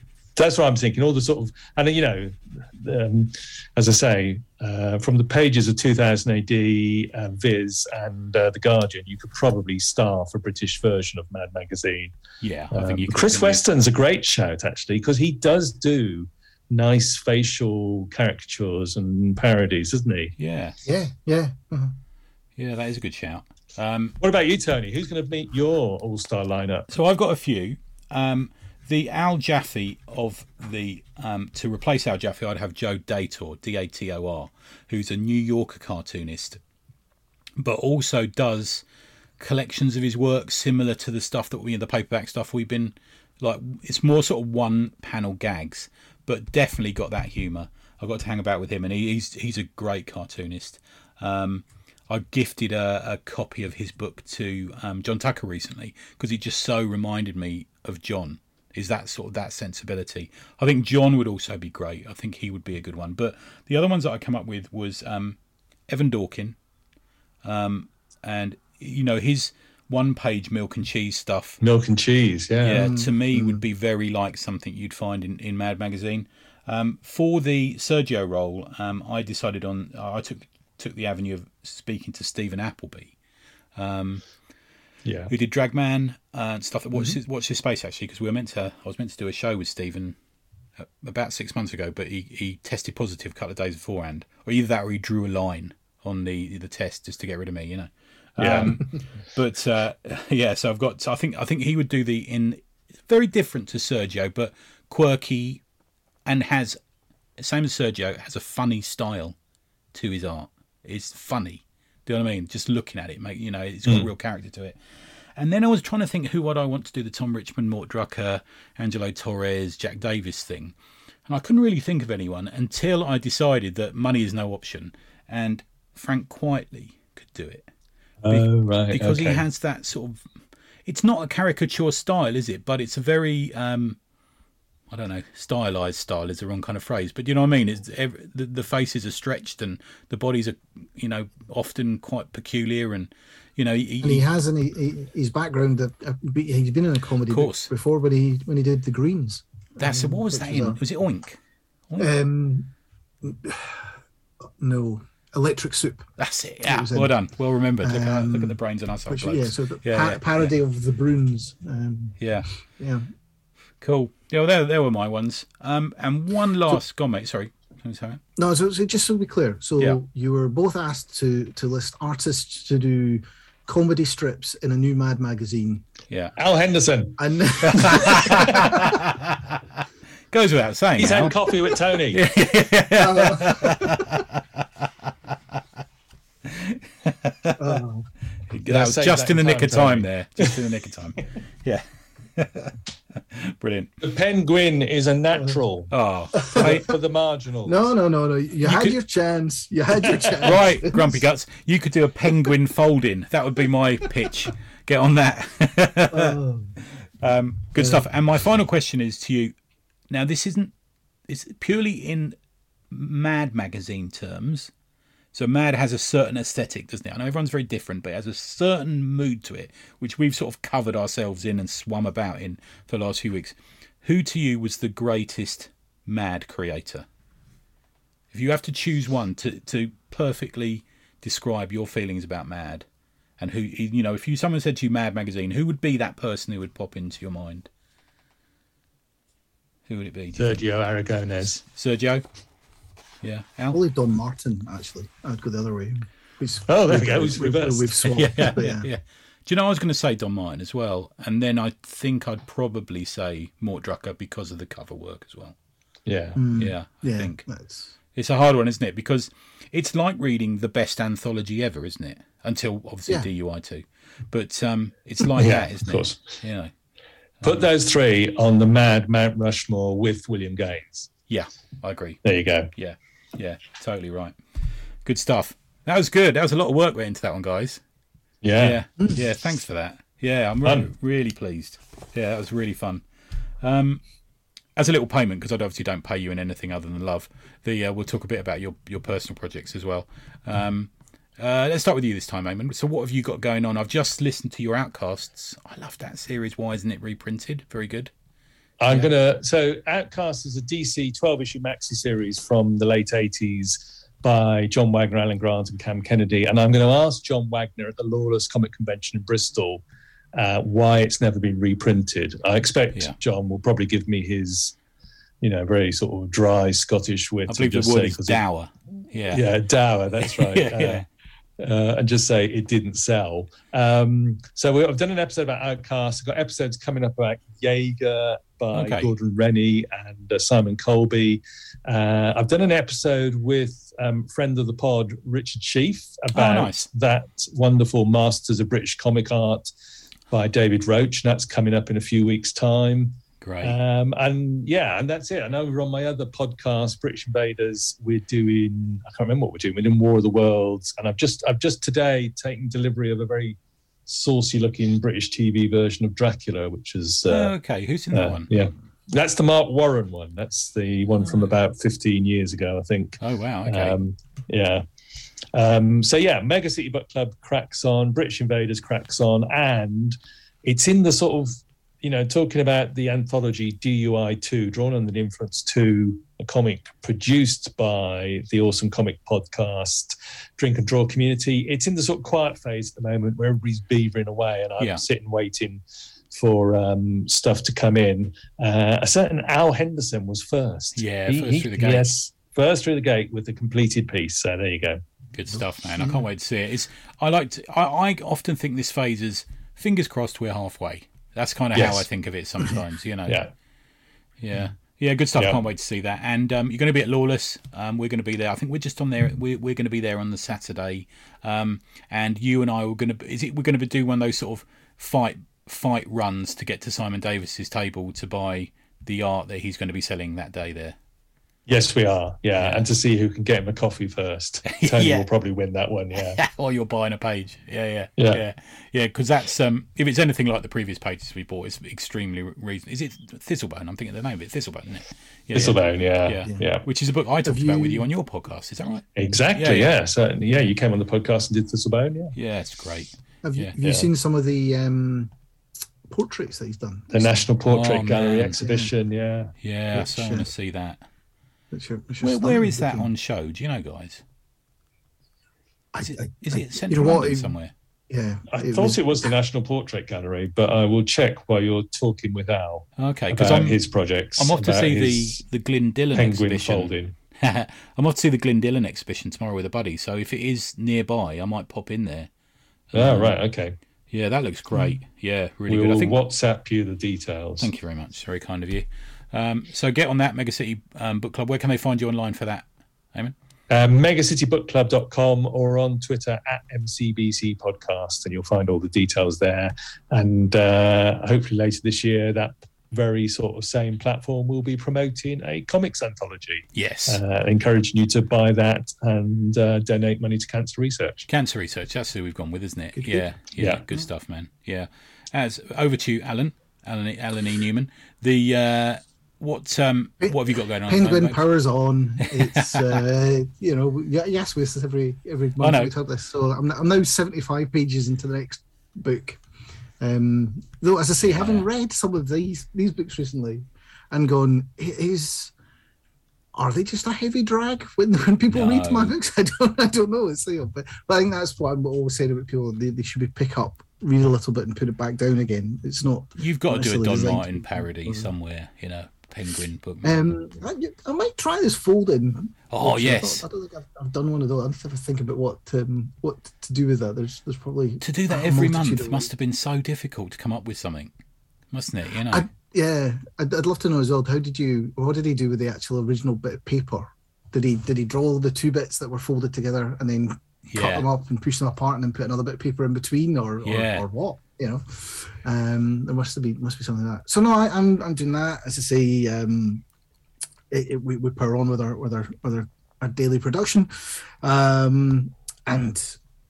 That's what I'm thinking. All the sort of, and you know, um, as I say, uh, from the pages of 2000 AD, uh, Viz, and uh, The Guardian, you could probably starve a British version of Mad Magazine. Yeah, I Um, think you. Chris couldn't you? Weston's a great shout actually because he does do nice facial caricatures and parodies, doesn't he? Yeah, Yeah, yeah. uh-huh. yeah, that is a good shout. Um, What about you, Tony? Who's going to meet your all-star lineup? So I've got a few. Um, the Al Jaffee of the um, to replace Al Jaffee, I'd have Joe Dator, D A T O R, who's a New Yorker cartoonist, but also does collections of his work similar to the stuff that we the paperback stuff we've been like. It's more sort of one panel gags, but definitely got that humour. I've got to hang about with him, and he, he's he's a great cartoonist. Um, I gifted a, a copy of his book to um, John Tucker recently because he just so reminded me of John. Is that sort of that sensibility? I think John would also be great. I think he would be a good one. But the other ones that I come up with was um, Evan Dorkin, um, and you know his one-page milk and cheese stuff Milk and cheese, yeah. yeah, to me would be very like something you'd find in, in Mad Magazine. Um, for the Sergio role, um, I decided on I took took the avenue of speaking to Steven Appleby, yeah. who did Dragman and stuff. What's his What's his space actually? Because we were meant to I was meant to do a show with Steven uh, about six months ago, but he, he tested positive a couple of days beforehand, or either that or he drew a line on the the test just to get rid of me, you know. Yeah. Um, but uh, yeah, so I've got. I think I think he would do the in very different to Sergio, but quirky, and has same as Sergio has a funny style to his art. It's funny. Do you know what I mean? Just looking at it, make you know, it's got a real character to it. And then I was trying to think who would I want to do the Tom Richmond, Mort Drucker, Angelo Torres, Jack Davis thing, and I couldn't really think of anyone until I decided that money is no option, and Frank Quitely could do it. Oh, right. because he has that sort of it's not a caricature style is it? But it's a very um i don't know stylized style is the wrong kind of phrase but you know what i mean? It's ev the, the faces are stretched and the bodies are you know often quite peculiar and you know he, And he has in he, he, his background. Uh, uh, he's been in a comedy course. before when he when he did the Greens. that's what was that in a- was it oink Um, no, Electric Soup. That's it. Yeah, was well in. done. Well remembered. Look, at, Um, look at the brains on our old Which, yeah, so the Yeah, pa- yeah, parody of the Broons. Um, yeah. yeah. Cool. Yeah, well, there, there were my ones. Um, and one last. On, mate. Sorry. Say? No, so, so just to be clear, so Yeah. you were both asked to to list artists to do comedy strips in a new Mad magazine, Yeah. Al Henderson. and Goes without saying. He's Al. had coffee with Tony. oh, that was just in the nick of time Tony. there. Just in the nick of time. Yeah. Brilliant. The penguin is a natural Oh, for, the, right, for the marginal. no, no, no, no. You, had could- your chance. You had your chance. right, Grumpy Guts. You could do a penguin folding. That would be my pitch. Get on that. Oh, Um, good stuff. And my final question is to you. Now, this isn't. It's purely in Mad magazine terms. So Mad has a certain aesthetic, doesn't it? I know everyone's very different, but it has a certain mood to it, which we've sort of covered ourselves in and swum about in for the last few weeks. Who to you was the greatest Mad creator? If you have to choose one to, to perfectly describe your feelings about Mad, and who you know, if you someone said to you Mad magazine, who would be that person who would pop into your mind? Who would it be? do think? Sergio Aragonés. Sergio. Yeah, Al. Probably Don Martin. Actually, I'd go the other way. We've- Oh, there we we've- go, it's we've- We've swapped. yeah, yeah, but yeah, Do you know I was going to say Don Martin as well, and then I think I'd probably say Mort Drucker because of the cover work as well. Yeah. Yeah, I yeah, think that's it's a hard one, isn't it? Because it's like reading the best anthology ever, isn't it? Until obviously Yeah. DUI two, but um, it's like Yeah, that, isn't of course. it? You know, Put those three on the mad Mount Rushmore with William Gaines. yeah, I agree. There you go. Yeah, yeah, totally right. Good stuff. That was good. That was a lot of work went into that one, guys. Yeah. Yeah, yeah. Thanks for that. Yeah, I'm really, really pleased. Yeah, that was really fun. Um, as a little payment, because I obviously don't pay you in anything other than love. The uh, we'll talk a bit about your your personal projects as well. Um, uh, let's start with you this time, Eamon. So, what have you got going on? I've just listened to your Outcasts. I love that series. Why isn't it reprinted? Very good. I'm gonna. So, Outcast is a DC 12 issue maxi series from the late 80s by John Wagner, Alan Grant, and Cam Kennedy. And I'm going to ask John Wagner at the Lawless Comic Convention in Bristol uh, why it's never been reprinted. I expect Yeah. John will probably give me his, you know, very sort of dry Scottish wit. I believe the just word say, is dower. Yeah. Yeah, Dower. That's right. Yeah, yeah. Uh, and just say it didn't sell. Um, so we, I've done an episode about Outcast. I've got episodes coming up about Jaegir by Okay. Gordon Rennie and uh, Simon Coleby. Uh, I've done an episode with um, friend of the pod Richard Sheaf about Oh, nice. that wonderful Masters of British Comic Art by David Roach. And that's coming up in a few weeks' time. Great. Um, and yeah, and that's it. And over on my other podcast, British Invaders, we're doing I can't remember what we're doing. We're doing War of the Worlds, and I've just I've just today taken delivery of a very saucy looking British TV version of Dracula, which is uh, okay. Who's in that uh, one? yeah. That's the Marc Warren one. That's the one from about 15 years ago, I think. Oh wow. Okay. Um, yeah. Um, so yeah, Mega City Book Club cracks on, British Invaders cracks on, and it's in the sort of you know talking about the anthology DUI two, drawn under the influence two, a comic produced by the awesome comic podcast Drink and Draw community. It's in the sort of quiet phase at the moment where everybody's beavering away, and I'm Yeah. sitting waiting for um, stuff to come in. Uh, a certain Al Henderson was first. Yeah, first through the gate. Yes, first through the gate with a completed piece. So there you go. Good stuff, man. I can't wait to see it. It's I like to, I, I often think this phase is fingers crossed we're halfway. That's kind of Yes. how I think of it sometimes, you know. Yeah. Yeah. Yeah, good stuff. Yeah. Can't wait to see that. And um, you're going to be at Lawless. Um, we're going to be there. I think we're just on there. We're, we're going to be there on the Saturday. Um, and you and I are going to. Is it? We're going to do one of those sort of fight fight runs to get to Simon Davis's table to buy the art that he's going to be selling that day there. Yes, we are. Yeah. Yeah. And to see who can get him a coffee first. Tony Yeah. will probably win that one. Yeah. or you're buying a page. Yeah, yeah, Yeah. yeah, yeah. Because that's um, if it's anything like the previous pages we bought, it's extremely reason. Is it Thistlebone? I'm thinking the name of it, Thistlebone, isn't it? Yeah, Thistlebone. Yeah. Yeah. Yeah. yeah. Which is a book I talked Have about with you on your podcast. Is that right? Exactly. Yeah, Yeah, yeah. Certainly. Yeah. You came on the podcast and did Thistlebone. Yeah. Yeah, it's great. Have you, Yeah. have you Yeah. seen some of the um, portraits that he's done? The National Portrait Oh, Gallery man. exhibition. Yeah. Yeah, Which, so I want uh, to see that. Which are, which are Where, where stunning that looking. on show? Do you know, guys? Is it, I- is it central you know what, London somewhere? Yeah, I thought it was the National Portrait Gallery, but I will check while you're talking with Al Okay, because about I'm his projects. I'm off to see his the the Glendillen penguin exhibition. folding. I'm off to see the Glendillen exhibition tomorrow with a buddy. So if it is nearby, I might pop in there. Oh, right, okay. Yeah, that looks great. Yeah, really we good. I think. WhatsApp you the details. Thank you very much. Very kind of you. Um, so get on that Mega City um, Book Club. Where can they find you online for that, Eamon? Um, megacitybookclub.com or on Twitter at MCBC Podcast, and you'll find all the details there. And uh, hopefully later this year, that very sort of same platform will be promoting a comics anthology, Yes. uh, encouraging you to buy that and uh, donate money to cancer research. Cancer research. That's who we've gone with, isn't it? Good, yeah, yeah, Yeah. Good stuff, man. Yeah. As over to you, Alan. Alan, Alan E. Neuman. The uh, what um what have you got going on? at the Penguin moment? powers on. It's uh, you know y- yes, we this every every month we talk this. So I'm I'm now 75 pages into the next book. Um, though, as I say, having read some of these these books recently, and gone, "I- is are they just a heavy drag when when people read my books? I don't I don't know. It's you know, but, but I think that's what I'm always saying about people. They, they should be pick up, read a little bit, and put it back down again. It's not. You've got to do a Don Martin parody somewhere, you know, Penguin book. Um, I, I might try this folding. Oh, Actually, I yes. don't- I, don't think I've, I've done one of those. I need to have a think about what um, what to do with that. There's there's probably to do that every month must have been so difficult to come up with something, mustn't it? You know. I, yeah, I'd, I'd love to know as well. How did you? What did he do with the actual original bit of paper? Did he did he draw the two bits that were folded together and then cut them up and push them apart and then put another bit of paper in between, or Yeah. or, or what? You know, um, there must be must be something like that. So no, I, I'm I'm doing that. As I say, um, it, it, we, we power on with our with our with our, our daily production, um, and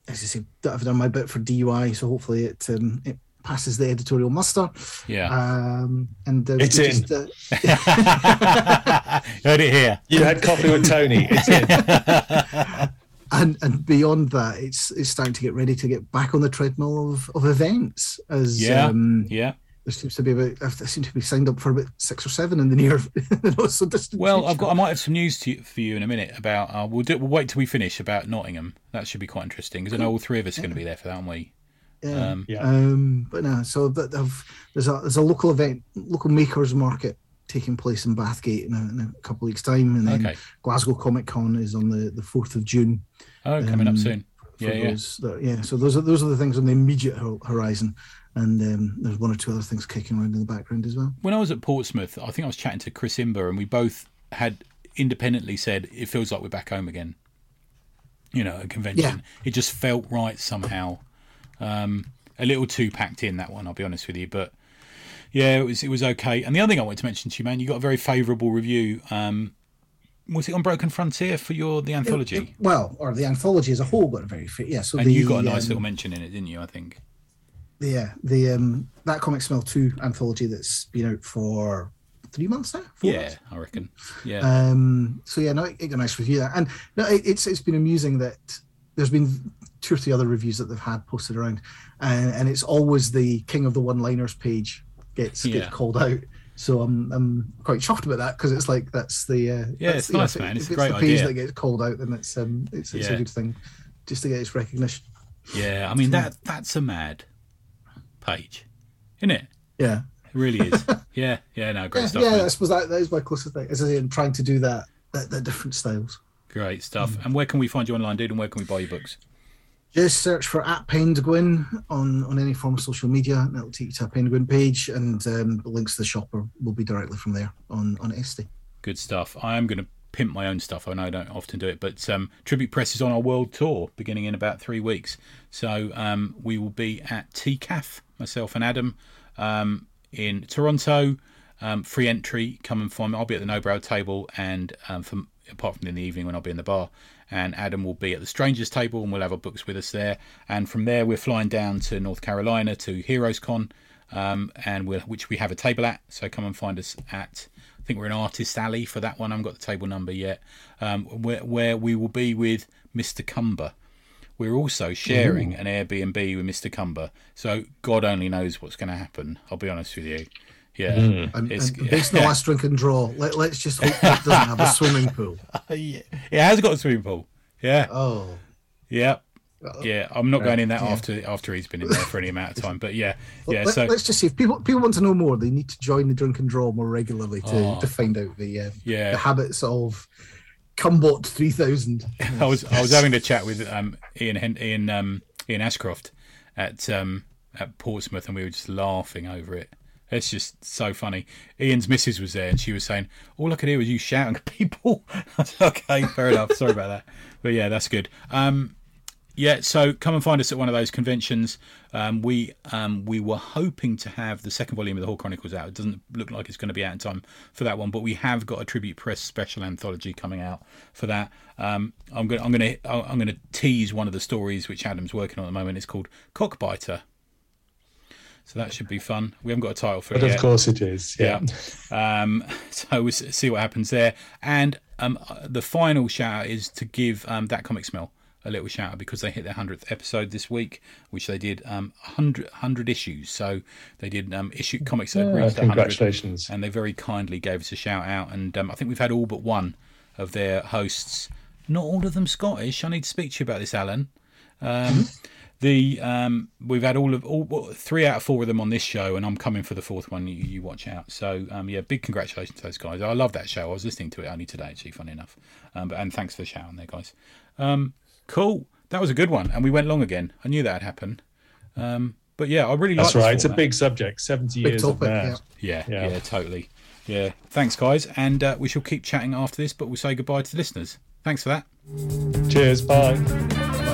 as I say, I've done my bit for DUI, so hopefully it um, it passes the editorial muster. yeah. Um, and uh, It's in. just, uh, Heard it here. You had coffee with Tony. It's in. and and beyond that, it's it's starting to get ready to get back on the treadmill of, of events. As Yeah. um, Yeah. there seems to be about, I seem to be signed up for about six or seven in the near, not so distant. Well, future. I've got. I might have some news to you, for you in a minute about. Uh, we'll do. We'll wait till we finish about Nottingham. That should be quite interesting because I know all three of us are going to be there for that, aren't we? Yeah. Um, Yeah. Um, but no, so that I've, there's a there's a local event, local makers market taking place in Bathgate in a, in a couple of weeks' time, and then Okay. Glasgow Comic Con is on the the fourth of June. Oh, coming up Um, soon. Yeah, yeah. that, yeah. So those are those are the things on the immediate ho- horizon, and um, there's one or two other things kicking around in the background as well. When I was at Portsmouth, I think I was chatting to Chris Imber, and we both had independently said it feels like we're back home again. You know, a convention. Yeah. It just felt right somehow. Um, a little too packed in that one, I'll be honest with you, but yeah, it was it was okay. And the other thing I wanted to mention to you, man, you got a very favourable review. Um, was it on Broken Frontier for your the anthology? Well, or the anthology as a whole got a very fit. Yeah. So and the, you got a nice um, little mention in it, didn't you? I think. yeah the um that comic smell two anthology that's been out for three months now. Four Yeah, months? I reckon. Yeah. Um, so yeah, no, it, it got a nice review there, and no, it, it's it's been amusing that there's been two or three other reviews that they've had posted around, and, and it's always the king of the one-liners page gets Yeah. gets called out. So I'm I'm quite chuffed about that because it's like that's the uh, Yeah, that's, it's you know, nice, man. It's if a great the page idea. that gets called out, then it's um it's, it's Yeah. a good thing just to get its recognition. yeah, I mean that that's a mad page, isn't it? Yeah, It really is. yeah, yeah, no, great yeah, stuff. yeah. man. I suppose that, that is my closest thing. As I say, I'm trying to do that, that, that different styles. Great stuff. Mm. And where can we find you online, dude? And where can we buy your books? Just search for at Penguin on, on any form of social media, and it'll take you to a Penguin page, and um, links to the shop will be directly from there on on Etsy. Good stuff. I am going to pimp my own stuff. I know I don't often do it, but um, Tribute Press is on our world tour beginning in about three weeks. So um, we will be at TCAF, myself and Adam, um, in Toronto. Um, free entry. Come and find me. I'll be at the Nobrow table, and um, from apart from in the evening when I'll be in the bar. And Adam will be at the Strangers table, and we'll have our books with us there. And from there, we're flying down to North Carolina to Heroes Con, um, and we'll, which we have a table at. So come and find us at. I think we're in Artist Alley for that one. I haven't got the table number yet. Um, where, where we will be with Mr. Cumber. We're also sharing an Airbnb with Mr. Cumber. So God only knows what's going to happen. I'll be honest with you. Yeah. And, It's- and based on the last drink and draw, let, let's just hope it doesn't have a swimming pool. yeah. It has got a swimming pool. Yeah. Oh, Yeah. yeah, I'm not going in that yeah. after after he's been in there for any amount of time. But yeah, yeah. Let, so let's just see if people people want to know more. They need to join the drink and draw more regularly to, oh, to find out the uh, yeah the habits of Cumbot three thousand. I was I was having a chat with um, Ian Ian um, Ian Ashcroft at um, at Portsmouth, and we were just laughing over it. It's just so funny. Ian's missus was there, and she was saying, "All I could hear was you shouting at people." okay, fair enough. Sorry about that, but yeah, that's good. Um, yeah, so come and find us at one of those conventions. Um, we um, we were hoping to have the second volume of the Hall Chronicles out. It doesn't look like it's going to be out in time for that one, but we have got a tribute press special anthology coming out for that. Um, I'm going I'm going to I'm going to tease one of the stories which Adam's working on at the moment. It's called Cockbiter. So that should be fun. We haven't got a title for but it. But of course it is. Yeah. yeah. Um, so we'll see what happens there. And um, the final shout out is to give um, that comic smell a little shout out because they hit their 100th episode this week, which they did um, 100, 100 issues. So they did um, issue comics that yeah, congratulations. and they very kindly gave us a shout out. And um, I think we've had all but one of their hosts, not all of them Scottish. I need to speak to you about this, Alan. Um, the um, we've had all of all three out of four of them on this show, and I'm coming for the fourth one. You, you watch out. So um, yeah, big congratulations to those guys. I love that show. I was listening to it only today, actually. Funny enough, um, but and thanks for the shout on there, guys. Um, Cool. That was a good one, and we went long again. I knew that would happen. Um, but yeah, I really. That's like right. It's a big subject. Seventy big years topic, of that. Yeah. Yeah, yeah. yeah, totally. Yeah. Thanks, guys, and uh, we shall keep chatting after this, but we'll say goodbye to the listeners. Thanks for that. Cheers. Bye.